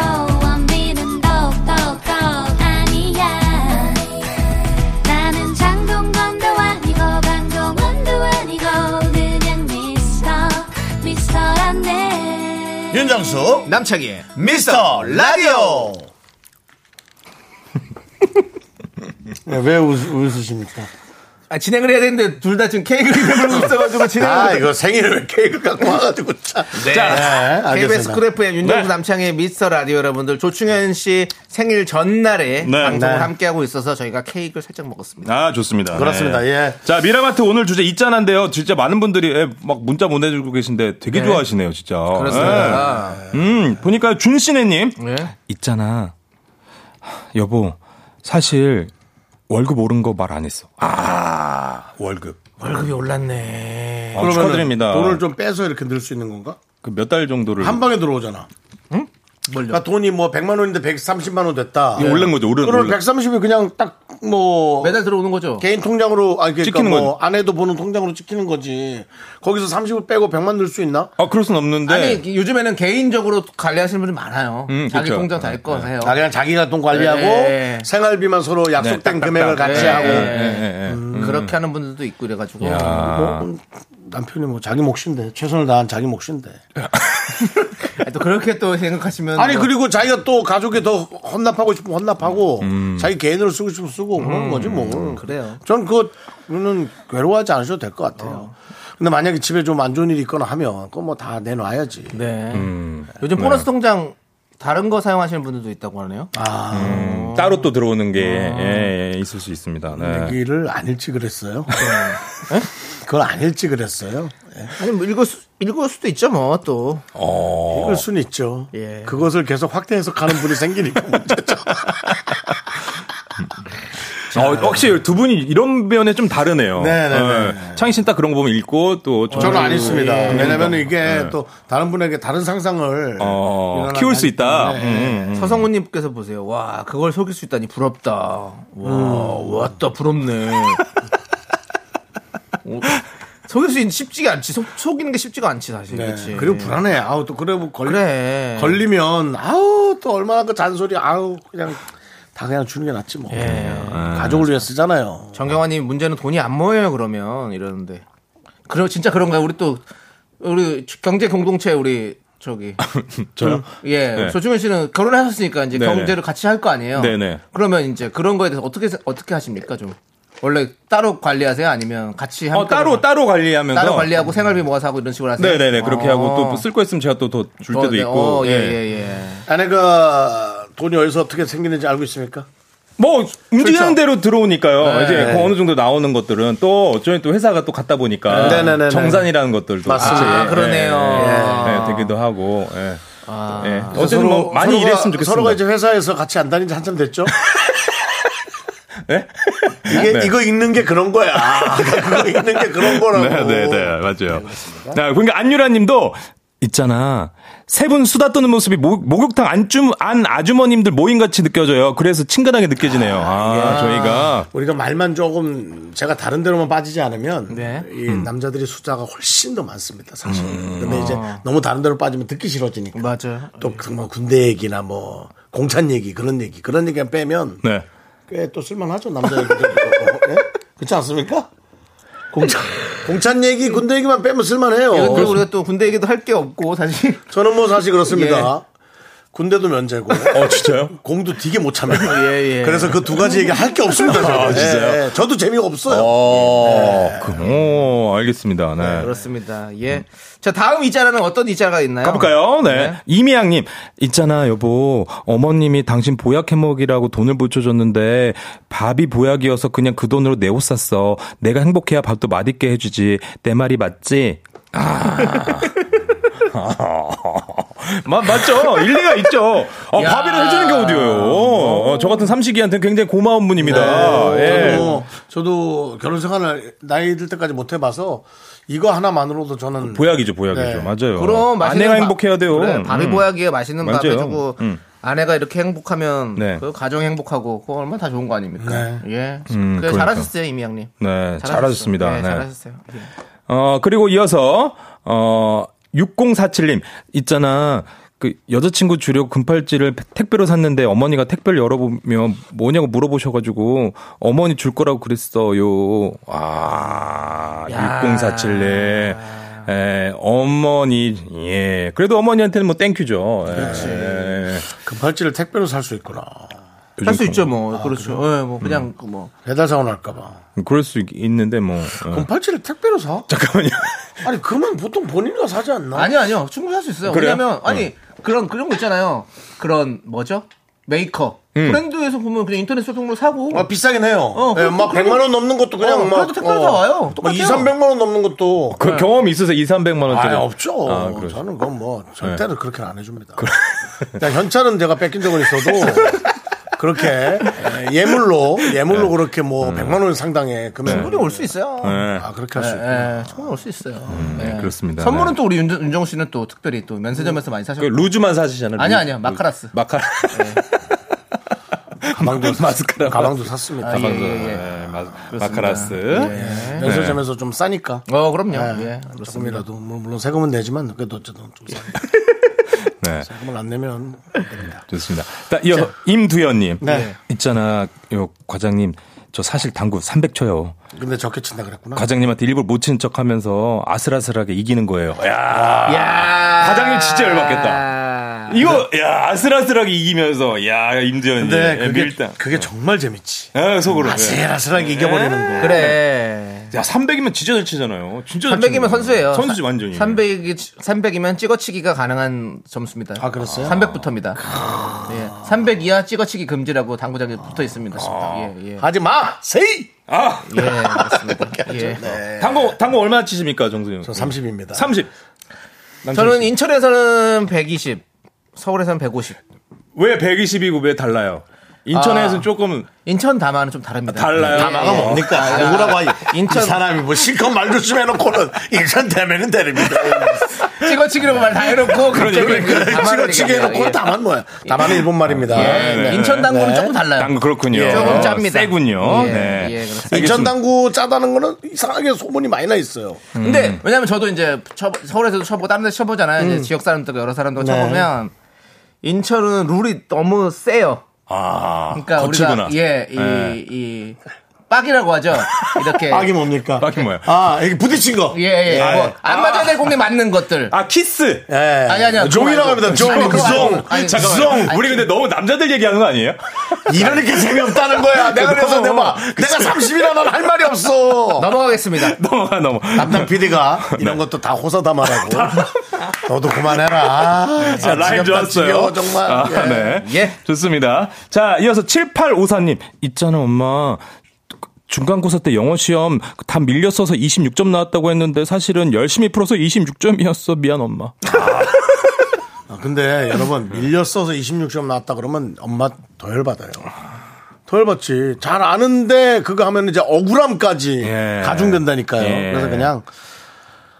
윤정수 남창희의 미스터 라디오. 네, 왜 웃, 웃으십니까? 아, 진행을 해야 되는데 둘 다 지금 케이크를 들고 있어가지고 진행을 아못 이거 생일을 왜 케이크 갖고 와가지고 참. 네. 자, KBS 알겠습니다. 쿨 FM 윤정수 네. 남창희의 미스터 라디오 여러분들 조충현 씨 생일 전날에 네. 방송을 네. 함께하고 있어서 저희가 케이크를 살짝 먹었습니다. 아, 좋습니다. 그렇습니다. 네. 예. 자, 미라마트 오늘 주제 있잖아인데요. 진짜 많은 분들이 예, 막 문자 보내주고 계신데 되게 네. 좋아하시네요, 진짜. 그렇습니다. 예. 음, 보니까 준씨네님. 네. 있잖아. 여보, 사실 월급 오른 거 말 안 했어. 아, 월급. 월급이 올랐네. 아, 축하드립니다. 돈을 좀 빼서 이렇게 넣을 수 있는 건가? 그 몇 달 정도를. 한 방에 들어오잖아. 뭘요? 그러니까 돈이 뭐 100만 원인데 130만 원 됐다. 이거 오른 거죠, 오른- 그럼 오른. 130이 그냥 딱 뭐 매달 들어오는 거죠? 개인 통장으로 아니 그러니까 찍히는 뭐. 아내도 보는 통장으로 찍히는 거지. 거기서 30을 빼고 100만 넣을 수 있나? 아, 그럴 순 없는데. 아니 요즘에는 개인적으로 관리하시는 분들 많아요. 음, 자기 그렇죠. 통장 다 있고 해요. 아 그냥 자기가 돈 관리하고 네. 생활비만 서로 약속된 네, 딱, 금액을. 같이 네. 하고 예, 예, 예. 음, 그렇게 하는 분들도 있고 이래가지고. 야. 뭐, 남편이 뭐 자기 몫인데 최선을 다한 자기 몫인데. 아니, 또 그렇게 또 생각하시면 아니 뭐- 그리고 자기가 또 가족에 더 헌납하고 싶으면 헌납하고 자기 개인으로 쓰고 싶으면 쓰고 그런 거지 뭐. 그래요. 전 그거는 괴로워하지 않으셔도 될 것 같아요. 근데 만약에 집에 좀 안 좋은 일이 있거나 하면 그거 뭐 다 내놔야지. 네. 음. 요즘 보너스 통장 다른 거 사용하시는 분들도 있다고 하네요. 아, 음, 따로 또 들어오는 게 예, 예, 있을 수 있습니다. 네. 얘기를 안 읽지 그랬어요. 그걸 안 읽지 그랬어요. 예. 아니 뭐 읽을 수 읽을 수도 있죠 뭐 또. 읽을 수는 있죠. 예. 그것을 계속 확대 해석하는 분이 생기니까 문제죠. 어, 확실히 두 분이 이런 면에 좀 다르네요. 네네네. 예. 창희 씨는 딱 그런 거 보면 읽고 또 저는 안 읽습니다. 예. 왜냐면 이게 또 다른 분에게 다른 상상을 어, 키울 수 있다. 때문에. 음, 음. 서성훈님께서 보세요. 와 그걸 속일 수 있다니 부럽다. 와 왔다 부럽네. 어, 속일 수 있는 쉽지가 않지. 속, 속이는 게 쉽지가 않지 사실. 네. 그렇지. 그리고 불안해. 아우 또 그래 뭐 걸, 그래. 걸리면 아우 또 얼마나 그 잔소리 아우 그냥 다 그냥 주는 게 낫지 뭐. 예. 가족을 위해 쓰잖아요. 정경환님 문제는 돈이 안 모여요 그러면 이러는데. 그럼 진짜 그런가요? 우리 또 우리 경제 공동체 우리 저기 저요? 예 네. 조충현 씨는 결혼하셨으니까 이제 네네. 경제를 같이 할 거 아니에요. 네네. 그러면 이제 그런 거에 대해서 어떻게 어떻게 하십니까 좀 원래 따로 관리하세요 아니면 같이 어, 따로 따로 관리하면서 따로 관리하고 생활비 모아서 하고 이런 식으로 하세요? 네네네 그렇게 어. 하고 또 쓸 거 있으면 제가 또 더줄 어, 때도 네. 있고 어, 예, 예. 예, 예. 아내가 돈이 어디서 어떻게 생기는지 알고 있습니까? 뭐 움직이는 그렇죠. 대로 들어오니까요. 네. 이제 그 어느 정도 나오는 것들은 또 어쩌면 또 회사가 또 갔다 보니까 네네네네. 정산이라는 것들도 맞습니다. 아, 그러네요. 예, 예, 되기도 하고. 예. 아. 예. 어쨌든 뭐 많이 서로가- 일했으면 좋겠습니다. 서로가 이제 회사에서 같이 안 다닌 지 한참 됐죠? 네? 이게 네. 이거 읽는 게 그런 거야. 그거 읽는 게 그런 거라고. 네, 네, 네, 맞아요. 자, 그러니까 안유라님도 있잖아. 세 분 수다 떠는 모습이 목, 목욕탕 안주, 안 아주머님들 모임 같이 느껴져요. 그래서 친근하게 느껴지네요. 아, 저희가. 우리가 말만 조금 제가 다른 데로만 빠지지 않으면 네. 이 남자들이 숫자가 훨씬 더 많습니다, 사실. 음. 근데 이제 너무 다른 데로 빠지면 듣기 싫어지니까. 맞아요. 또뭐 군대 얘기나 뭐 공찬 얘기 그런 얘기 그런 얘기만 빼면 네. 꽤또 쓸만하죠 남자 얘기들. 예? 그렇지 않습니까? 공찬, 공찬 얘기, 군대 얘기만 빼면 쓸만해요. 이건 또 우리가 또 군대 얘기도 할 게 없고 사실 저는 뭐 사실 그렇습니다. 군대도 면제고. 어, 진짜요? 공도 되게 못 참아요. 예, 예. 그래서 그 두 가지 얘기 할 게 없습니다. 저는. 아, 진짜요? 예, 예. 저도 재미가 없어요. 어, 그, 오, 알겠습니다. 네. 그렇습니다. 예. 자 다음 이자라는 어떤 이자가 있나요? 가볼까요? 네. 네. 이미양님, 있잖아, 여보. 어머님이 당신 보약 해먹이라고 돈을 붙여줬는데 밥이 보약이어서 그냥 그 돈으로 내 옷 샀어. 내가 행복해야 밥도 맛있게 해주지. 내 말이 맞지? 아. 마, 맞죠? 일리가 있죠. 어, 야. 밥이라 해주는 게 어디예요? 어, 저 같은 삼식이한테는 굉장히 고마운 분입니다. 예. 저도, 저도 결혼 생활을 나이 들 때까지 못 해봐서 이거 하나만으로도 저는 보약이죠, 보약이죠. 네. 맞아요. 그럼 맛있는 아내가 밥- 행복해야 돼요. 그래, 밥이 음. 보약이에요. 맛있는 밥 맞아요. 해주고 음. 아내가 이렇게 행복하면 네. 그 가정 행복하고 그거 얼마나 다 좋은 거 아닙니까? 네. 예. 음, 그래, 그러니까. 잘하셨어요 이미 양님. 네, 잘하셨습니다. 네, 네. 잘하셨어요. 예. 어, 그리고 이어서, 어, 6047님, 있잖아. 그 여자친구 주려고 금팔찌를 택배로 샀는데 어머니가 택배를 열어보면 뭐냐고 물어보셔가지고 어머니 줄 거라고 그랬어요. 아, 6047님. 에, 어머니, 예. 그래도 어머니한테는 뭐 thank you죠. 그렇지. 금팔찌를 택배로 살 수 있구나. 할 수 있죠 뭐 그렇죠. 예, 뭐 그냥 그 뭐. 배달 사고 날까봐. 그럴 수 있- 있는데 뭐. 어. 금팔찌를 택배로 사? 잠깐만요. 아니 그러면 보통 본인이 사지 않나? 아니요 아니요 충분히 할 수 있어요. 그래요? 왜냐면 아니 그런 그런 거 있잖아요. 그런 뭐죠? 메이커 브랜드에서 보면 그냥 인터넷 쇼핑몰 사고 아, 비싸긴 해요. 어, 예, 그- 막 그- 100만 원 넘는 것도 그냥 어, 막 그래도 택배로 다 와요. 막 똑같아요. 2, 300만 원 넘는 것도 그 경험이 있으세요? 2, 300만 원 짜리. 아, 없죠. 아, 그렇죠. 저는 그건 뭐 절대로 그렇게 안 해줍니다. 그냥 현찰은 제가 뺏긴 적은 있어도 그렇게 예, 예물로 예물로 그렇게 뭐 100만 원 상당의 금액 충분히 올 수 있어요. 네. 아 그렇게 할 수 있구나. 예, 충분히 올 수 있어요. 예. 그렇습니다. 선물은 네. 또 우리 윤, 윤정수 씨는 또 특별히 또 면세점에서 많이 그 사셨고. 루즈만 사시잖아요. 아니요. 아니요. 마카라스. 마카라. 가방도 마스카라. 가방도 샀습니다. 아, 예, 예, 예. 네, 마, 마카라스. 예. 면세점에서 좀 싸니까. 어, 그럼요. 네, 예. 조금이라도 뭐 물론 세금은 내지만 그래도 어쨌든 좀 싸니까. 네, 세금을 안 내면 안 됩니다. 좋습니다. 자, 이어 임두현님. 네. 있잖아, 요 과장님. 저 사실 당구 300쳐요. 근데 적게 친다 그랬구나. 과장님한테 일부러 못친척 하면서 아슬아슬하게 이기는 거예요. 야 야 과장님 진짜 열받겠다. 이거, 야, 아슬아슬하게 이기면서, 야, 임두현이. 근데 예, 그게, 밀당. 그게 정말 재밌지. 아, 속으로. 예. 아슬아슬하게 이겨버리는 거. 그래. 야, 300이면 진짜 잘 치잖아요. 진짜 잘 300이면 치는 거예요. 선수예요. 선수지, 완전히. 300이, 300이면 찍어치기가 가능한 점수입니다. 아, 그랬어요? 300부터입니다. 예. 300 이하 찍어치기 금지라고 당구장에 붙어 있습니다. 아. 예, 예. 하지 마! 세이! 아! 예. 예. 당구, 당구 얼마 치십니까, 정수영? 저 30입니다. 30. 저는 인천에서는 120, 서울에서는 150. 왜 120이고 왜 달라요? 인천에서는 조금 인천 담화는 좀 다릅니다. 달라요. 다마가 예. 뭡니까? 뭐라고 하지? 인천- 이 사람이 뭐 실컷 말 조심 해놓고는 인천 되면은 되립니다. 찍어치기라고 말다 해놓고 갑자기 그 담화를 찍어치기. 해놓고 예. 다만 뭐야? 다만은 일본 말입니다. 예, 네. 인천 당구는 네. 조금 달라요. 당구 그렇군요. 예, 조금 짭니다. 세군요. 예, 네. 예. 인천 당구 짜다는 거는 이상하게 소문이 많이 나 있어요. 근데 왜냐면 저도 이제 쳐- 서울에서도 쳐보고 다른 데서 쳐보잖아요. 이제 지역 사람들 여러 사람들 네. 쳐보면 인천은 룰이 너무 세요. 아, 그러니까 거칠구나. 우리가 예, 이, 네. 이 빡이라고 하죠. 이렇게 빡이 뭡니까? 빡이 뭐야? 아, 이게 부딪힌 거. 예, 예. 뭐, 안 맞아야 될 공에 맞는 것들. 아, 키스. 예. 아니, 아니요. 쫑이라고 합니다. 쫑, 아니, 쫑. 아니, 잠깐만. 아니, 우리 근데 너무 남자들 얘기하는 거 아니에요? 이러니까 재미없다는 거야. 내가 그래서 내가, 내가 30이라 난 할 말이 없어. 넘어가겠습니다. 넘어가, 넘어. 담당 PD가 이런 것도 다 호사다마라고. 너도 그만해라. 아, 자, 라임 지겹다, 좋았어요. 지겨워, 정말. 아, 예. 네. 예. 좋습니다. 자, 이어서 7854님. 있잖아, 엄마. 중간고사 때 영어 시험 다 밀렸어서 26점 나왔다고 했는데 사실은 열심히 풀어서 26점이었어. 미안, 엄마. 아, 근데 여러분 밀렸어서 26점 나왔다 그러면 엄마 더 열받아요. 더 열받지. 잘 아는데 그거 하면 이제 억울함까지 예. 가중된다니까요. 예. 그래서 그냥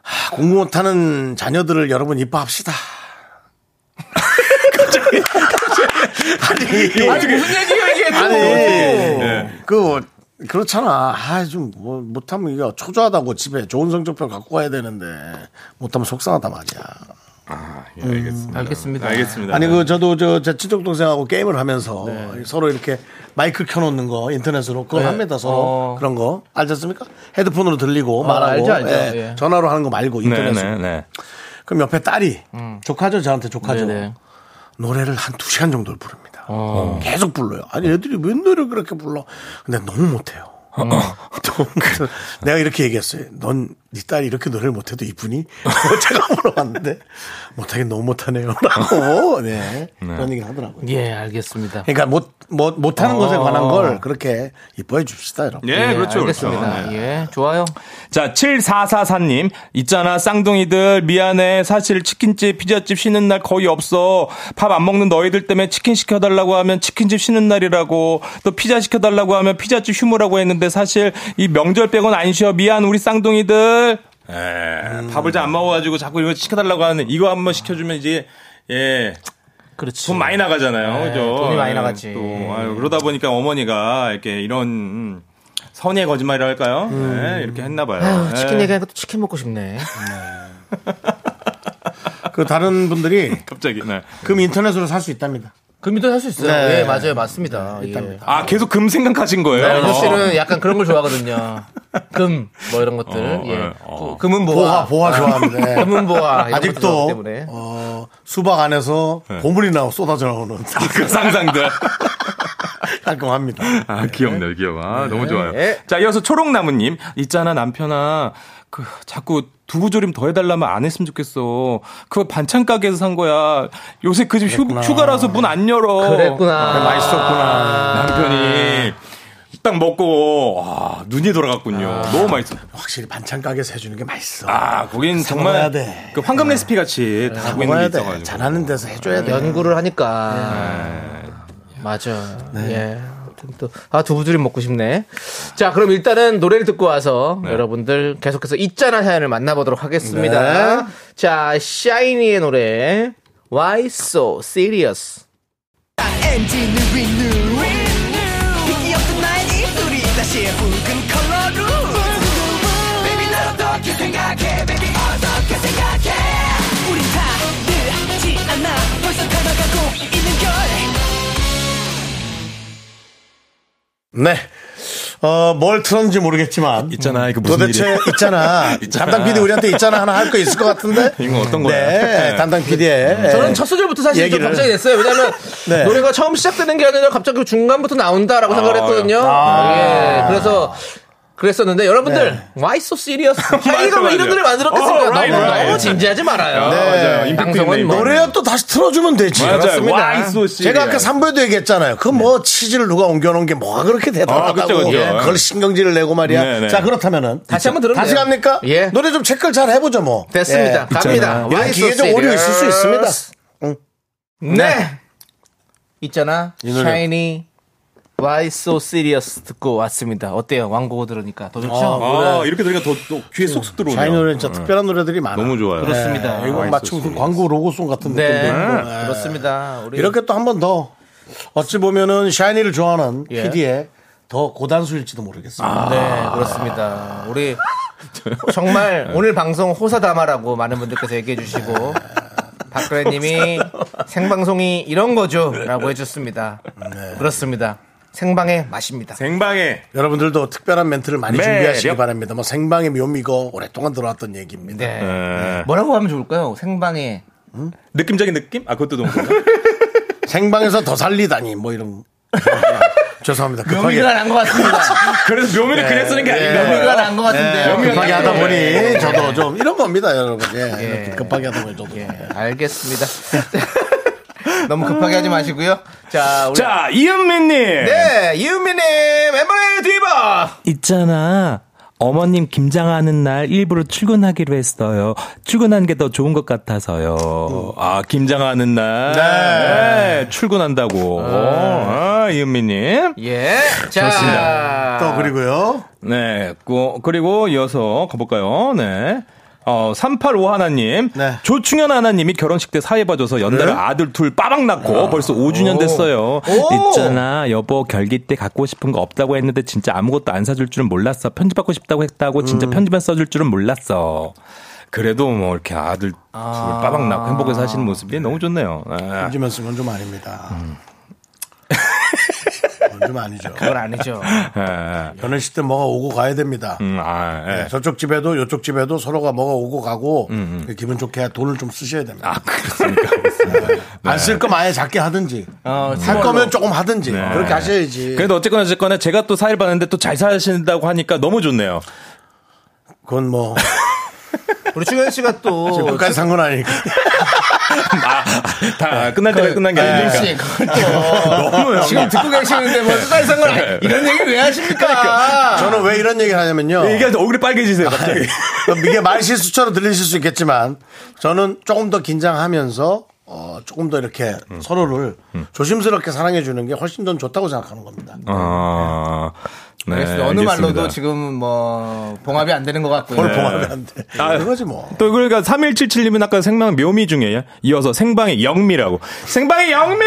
하, 공부 못하는 자녀들을 여러분 이뻐합시다. 아니, 아니, 무슨 얘기예요, 이게 또. 아니, 예. 그 그렇잖아. 아, 좀 뭐, 못하면 이거 초조하다고 집에 좋은 성적표 갖고 가야 되는데 못하면 속상하다 말이야. 예, 알겠습니다. 알겠습니다. 알겠습니다. 아니 그 저도 저 제 친척 동생하고 게임을 하면서 네. 서로 이렇게 마이크 켜놓는 거 인터넷으로 그걸 합니다 서로 어. 그런 거 알지 않습니까? 헤드폰으로 들리고 말하고 알죠, 알죠. 예, 예. 전화로 하는 거 말고 네, 인터넷으로. 네, 네. 그럼 옆에 딸이 조카죠 저한테 조카죠. 음. 네네. 노래를 한 두 시간 정도를 부릅니다. 어. 계속 불러요. 아니 애들이 왜 노래를 그렇게 불러? 근데 너무 못해요. 어. 내가 이렇게 얘기했어요. 넌 네 딸이 이렇게 노래를 못해도 이쁘니? 제가 물어봤는데 못하긴 너무 못하네요. 라고 네. 그런 얘기를 하더라고요. 예, 알겠습니다. 그러니까 못, 못, 못하는 것에 어. 관한 걸 그렇게 이뻐해 줍시다, 여러분. 예, 그렇죠. 알겠습니다. 그렇죠. 네. 예, 좋아요. 자, 7444님. 있잖아, 쌍둥이들. 미안해. 사실 치킨집, 피자집 쉬는 날 거의 없어. 밥 안 먹는 너희들 때문에 치킨 시켜달라고 하면 치킨집 쉬는 날이라고. 또 피자 시켜달라고 하면 피자집 휴무라고 했는데 사실 이 명절 빼곤 안 쉬어. 미안, 우리 쌍둥이들. 에, 밥을 잘 안 먹어가지고 자꾸 이거 시켜달라고 하는 이거 한번 시켜주면 이제, 예. 그렇지. 돈 많이 나가잖아요. 네, 그죠? 돈이 많이 예, 나가지. 또, 아유, 그러다 보니까 어머니가 이렇게 이런 음, 선의의 거짓말이라 할까요? 네, 이렇게 했나 봐요. 아유, 치킨 얘기하니까 또 치킨 먹고 싶네. 그 다른 분들이 갑자기, 네. 금 인터넷으로 살 수 있답니다. 금이도 할 수 있어요. 네. 예, 맞아요. 맞습니다. 예. 아, 계속 금 생각하신 거예요? 네, 어. 씨는 약간 그런 걸 좋아하거든요. 금, 뭐 이런 것들. 어, 예. 어, 어. 그- 금은 보화, 보화. 보화 좋아합니다. 네. 금은 좋아하기 아직도 때문에. 어, 수박 안에서 보물이 나오 쏟아져 나오는 그 상상들. 깔끔합니다. 아, 귀엽네요, 귀여워. 아, 너무 좋아요. 예. 자, 이어서 초록나무님. 있잖아, 남편아. 그, 자꾸 두부조림 더 해달라면 안 했으면 좋겠어. 그거 반찬 가게에서 산 거야. 요새 그 집 휴가라서 문 안 열어. 그랬구나. 맛있었구나. 남편이 딱 먹고, 와, 눈이 돌아갔군요. 너무 맛있어. 확실히 반찬 가게에서 해주는 게 맛있어. 아, 거긴 정말 돼. 그 황금 레시피 같이 다 하고 있는 먹어야 게 돼. 있어가지고. 잘하는 데서 해줘야 돼. 연구를 하니까. 맞아. 예. 또, 아, 두부조림 먹고 싶네. 자, 그럼 일단은 노래를 듣고 와서 여러분들 계속해서 있잖아 사연을 만나보도록 하겠습니다. 자, 샤이니의 노래. Why so serious? 네. 어, 뭘 틀었는지 모르겠지만. 있잖아, 이거 무슨 도대체 일이야? 있잖아. 담당 PD 우리한테 있잖아 하나 할 거 있을 것 같은데. 이거 어떤 거야? 네. 담당 PD의. 저는 첫 소절부터 사실 좀 얘기를. 걱정이 됐어요. 왜냐면 네. 노래가 처음 시작되는 게 아니라 갑자기 중간부터 나온다라고 생각을 했거든요. 아. 예. 그래서 그랬었는데 여러분들 네. Why so serious? 자기가 왜 이런. 노래 만들었겠습니까? 어, 너무 right. 너무 진지하지 말아요. 네. 맞아요. 방송은 뭐 노래야 또 다시 틀어주면 되지. 맞아요. so? 제가 아까 3부에도 얘기했잖아요. 그 뭐 치즈를 누가 옮겨놓은 게 뭐가 그렇게 대단하다고. 아, 그쵸, 그쵸. 그걸 신경질을 내고 말이야. 네, 네. 자, 그렇다면은. 다시 한번 들으면 다시. 갑니까? 예. 노래 좀 체크를 잘 해보죠, 뭐. 됐습니다. 예. 갑니다. Why so 기계적 오류 있을 수? 있습니다. 네. 있잖아. 이 노래. 샤이니 Why so serious 듣고 왔습니다. 어때요? 왕고 들으니까 더 좋죠? 아, 이렇게 들으니까 더, 또 귀에 쏙쏙 들어오네요. 샤이 노래는 진짜 특별한 노래들이 많아. 너무 좋아요. 그렇습니다. 네, 이거 마침 그 광고 로고송 같은 네. 느낌도 있고. 네. 그렇습니다. 우리 이렇게 또 한 번 더 어찌 보면은 샤이니를 좋아하는 예. PD의 더 고단수일지도 모르겠습니다. 네, 그렇습니다. 우리 정말 오늘 방송 호사다마라고 많은 분들께서 얘기해 주시고 박그래 님이 생방송이 이런 거죠 라고 해 줬습니다. 그렇습니다. 생방의 맛입니다. 생방에 여러분들도 특별한 멘트를 많이 매력. 준비하시기 바랍니다. 뭐 생방의 묘미고 오랫동안 들어왔던 얘기입니다. 네. 네. 뭐라고 하면 좋을까요? 생방에 느낌적인 느낌? 아, 그것도 너무 좋아요. 생방에서 더 살리다니 뭐 이런. 죄송합니다. 급하게, 묘미가 난 것 같습니다. 그래서 묘미를 그냥 쓰는 게 아닌가 묘미가 봐요. 난것 같은데요. 네, 급하게 하다 보니 네. 저도 좀 이런 겁니다, 여러분. 예, 예. 급하게 하다 보니 저도. 예, 알겠습니다. 너무 급하게 하지 마시고요. 자, 우리 자, 이은미님. 네, 이은미님 멤버의 디바. 있잖아. 어머님 김장하는 날 일부러 출근하기로 했어요. 출근하는 게더 좋은 것 같아서요. 아, 김장하는 날. 네. 출근한다고. 아, 이은미님. 예, 자, 좋습니다. 또 그리고요. 네. 그, 그리고 이어서 가볼까요? 네. 어, 385 하나님. 네. 조충현 하나님이 결혼식 때 사회 봐줘서 연달아 아들 둘 빠박 낳고 벌써 5주년 됐어요. 오. 있잖아. 여보, 결기 때 갖고 싶은 거 없다고 했는데 진짜 아무것도 안 사줄 줄은 몰랐어. 편집하고 싶다고 했다고 진짜 편집만 써줄 줄은 몰랐어. 그래도 뭐 이렇게 아들 둘 빠박 낳고 행복하게 사시는 모습이 너무 좋네요. 아. 던지면서 그건 좀 아닙니다. 음. 그건 좀 아니죠. 그건 아니죠. 예, 예. 결혼식 때 뭐가 오고 가야 됩니다. 음, 아, 예. 네, 저쪽 집에도 이쪽 집에도 서로가 뭐가 오고 가고 기분 좋게 돈을 좀 쓰셔야 됩니다. 아, 그렇습니까? 안쓸 거면 아예 작게 하든지 어, 할 거면 조금 하든지 네. 그렇게 하셔야지. 그래도 어쨌거나 어쨌거나 제가 또 사일 봤는데 또 잘 사신다고 하니까 너무 좋네요. 그건 뭐 우리 충현 씨가 또 끝까지 산 건 아니니까. 다 끝날 때가 끝난 게 아니니까. 씨, 또 너무 지금 듣고 계시는데 뭐 끝까지 산건 아니 이런 얘기 왜 하십니까? 저는 왜 이런 얘기를 하냐면요. 이게 얼굴이 빨개지세요, 갑자기. 이게 말 실수처럼 들리실 수 있겠지만 저는 조금 더 긴장하면서 어, 조금 더 이렇게 서로를 조심스럽게 사랑해 주는 게 훨씬 더 좋다고 생각하는 겁니다. 아, 네. 알겠습니다. 어느 알겠습니다. 말로도 지금 뭐 봉합이 안 되는 것 같고요. 뭘 봉하면 안 돼. 아, 그거지 뭐. 또 그러니까 3177님은 아까 생방 묘미 중에 이어서 생방의 영미라고. 생방의 영미!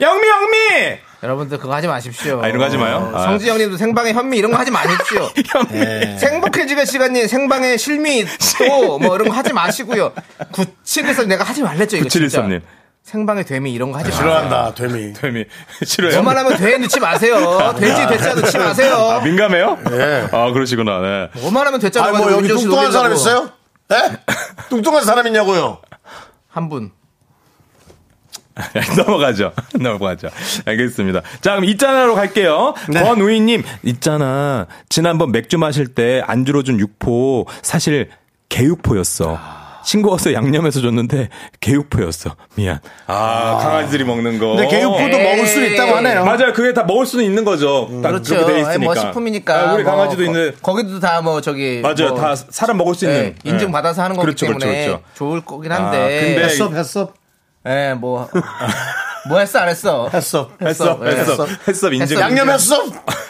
영미, 영미! 여러분들 그거 하지 마십시오. 아, 이런 거 하지 마요? 아. 성지영님도 생방의 현미 이런 거 하지 마십시오. 영미. 행복해지가 시간님 생방의 실미 또 뭐 이런 거 하지 마시고요. 97에서 내가 하지 말랬죠 이거 진짜. 9713님. 생방의 되미 이런 거 하지 마세요. 싫어한다, 되미. 뱀이 싫어요? 뭐만 하면 돼 넣지 마세요. 돼지 돼지야 넣지 마세요. 아, 민감해요? 예. 아, 그러시구나. 네. 뭐만 하면 됐잖아. 아니, 뭐 여기 뚱뚱한 사람 있어요? 예? 뚱뚱한 사람 있냐고요? 한 분. 넘어가죠. 넘어가죠. 알겠습니다. 자, 그럼 있잖아로 갈게요. 네. 권우희님, 있잖아. 지난번 맥주 마실 때 안주로 준 육포, 사실 개육포였어. 싱거워서 양념해서 줬는데 개육포였어. 미안. 아, 강아지들이 먹는 거. 근데 개육포도 에이. 먹을 수 있다고 하네요. 맞아요. 그게 다 먹을 수는 있는 거죠. 딱 그렇죠. 그렇게 돼 아니, 있으니까. 뭐 식품이니까. 아, 우리 뭐 강아지도 거- 있는. 거기도 다 뭐 저기. 맞아요. 뭐 다 사람 먹을 수 있는. 예, 인증 예. 받아서 하는 거기 그렇죠, 때문에 그렇죠, 그렇죠. 좋을 거긴 아, 한데. 근데 했어, 했어, 예, 뭐. 뭐 했어, 안 했어? 했어. 했어, 예. 했어, 했어, 인증. 했어. 양념 했어?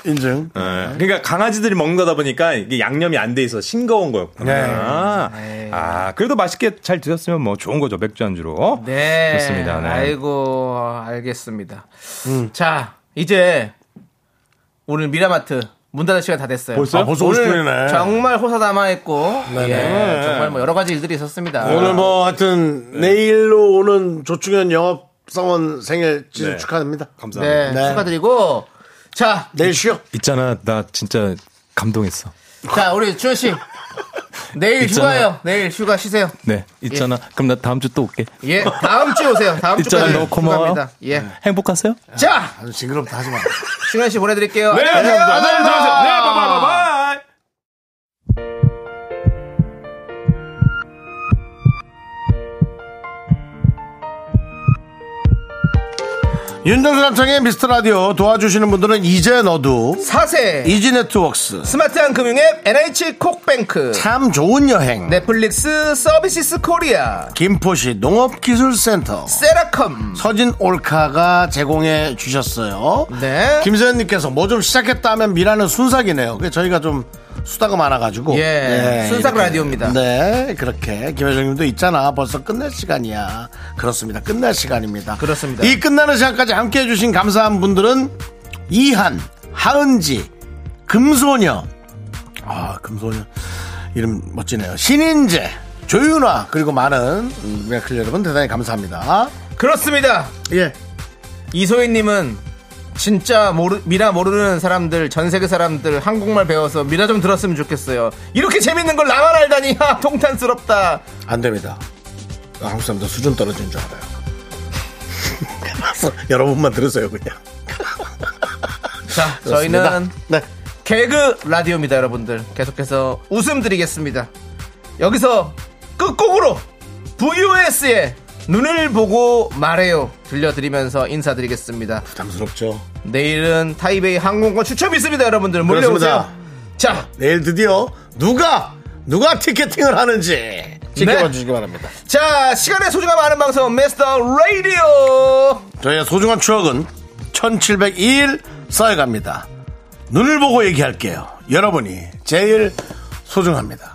인증. 예. 그러니까 강아지들이 먹는 거다 보니까 이게 양념이 안 돼 있어 싱거운 거였구나. 네. 아, 그래도 맛있게 잘 드셨으면 뭐 좋은 거죠 맥주 안주로. 네. 좋습니다. 네. 아이고, 알겠습니다. 자, 이제 오늘 미라마트 문 닫을 시간 다 됐어요. 벌써요? 아, 벌써 오늘 50분이네. 정말 호사다마했고, 예, 정말 뭐 여러 가지 일들이 있었습니다. 오늘 뭐 하여튼 내일로 오는 조충현 영업 사원 생일 진짜 네. 축하드립니다. 네, 네. 축하드리고, 자, 내일 쉬어. 있잖아, 나 진짜 감동했어. 자, 우리 주현 씨. 내일 있잖아요. 휴가예요. 내일 휴가 쉬세요. 네, 있잖아. 그럼 나 다음 주 또 올게. 예, 다음 주에 오세요. 다음 있잖아, 주까지 너무 고마워요. 휴가입니다. 예. 행복하세요? 자, 아주 징그럽다 하지 마. 충현 씨 보내드릴게요. 네, 안녕히 계세요. 네, 바바바바. 윤정수 남창희의 미스터 라디오 도와주시는 분들은 이제 너도 사세, 이지 네트웍스 스마트한 금융앱 NH 콕뱅크, 참 좋은 여행 넷플릭스 서비스 코리아, 김포시 농업기술센터 세라컴. 서진 올카가 제공해 주셨어요. 네. 김세현님께서 뭐 좀 시작했다 하면 미라는 순삭이네요. 저희가 좀 수다가 많아가지고. 예, 순삭 이렇게. 라디오입니다. 네, 그렇게. 김혜정님도 있잖아. 벌써 끝낼 시간이야. 그렇습니다. 끝날 시간입니다. 그렇습니다. 이 끝나는 시간까지 함께 해 주신 감사한 분들은 이한, 하은지, 금소녀. 아, 금소녀. 이름 멋지네요. 신인재, 조윤아, 그리고 많은 음, 미라클 여러분 대단히 감사합니다. 그렇습니다. 예. 이소희님은 진짜 모르, 미라 모르는 사람들, 전 세계 사람들 한국말 배워서 미라 좀 들었으면 좋겠어요. 이렇게 재밌는 걸 나만 알다니, 하, 통탄스럽다. 안 됩니다. 한국 사람들 수준 떨어진 줄 알아요. 여러분만 들으세요, 그냥. 자, 그렇습니다. 저희는 네. 개그 라디오입니다, 여러분들. 계속해서 웃음 드리겠습니다. 여기서 끝곡으로 VOS의 눈을 보고 말해요 들려드리면서 인사드리겠습니다. 부담스럽죠. 내일은 타이베이 항공권 추첨 있습니다, 여러분들. 몰려오세요. 자, 내일 드디어 누가 누가 티켓팅을 하는지 지켜봐 네. 주시기 바랍니다. 자, 시간의 소중함 아는 방송 메스터 라디오. 저희의 소중한 추억은 1702일 쌓여갑니다. 눈을 보고 얘기할게요. 여러분이 제일 소중합니다.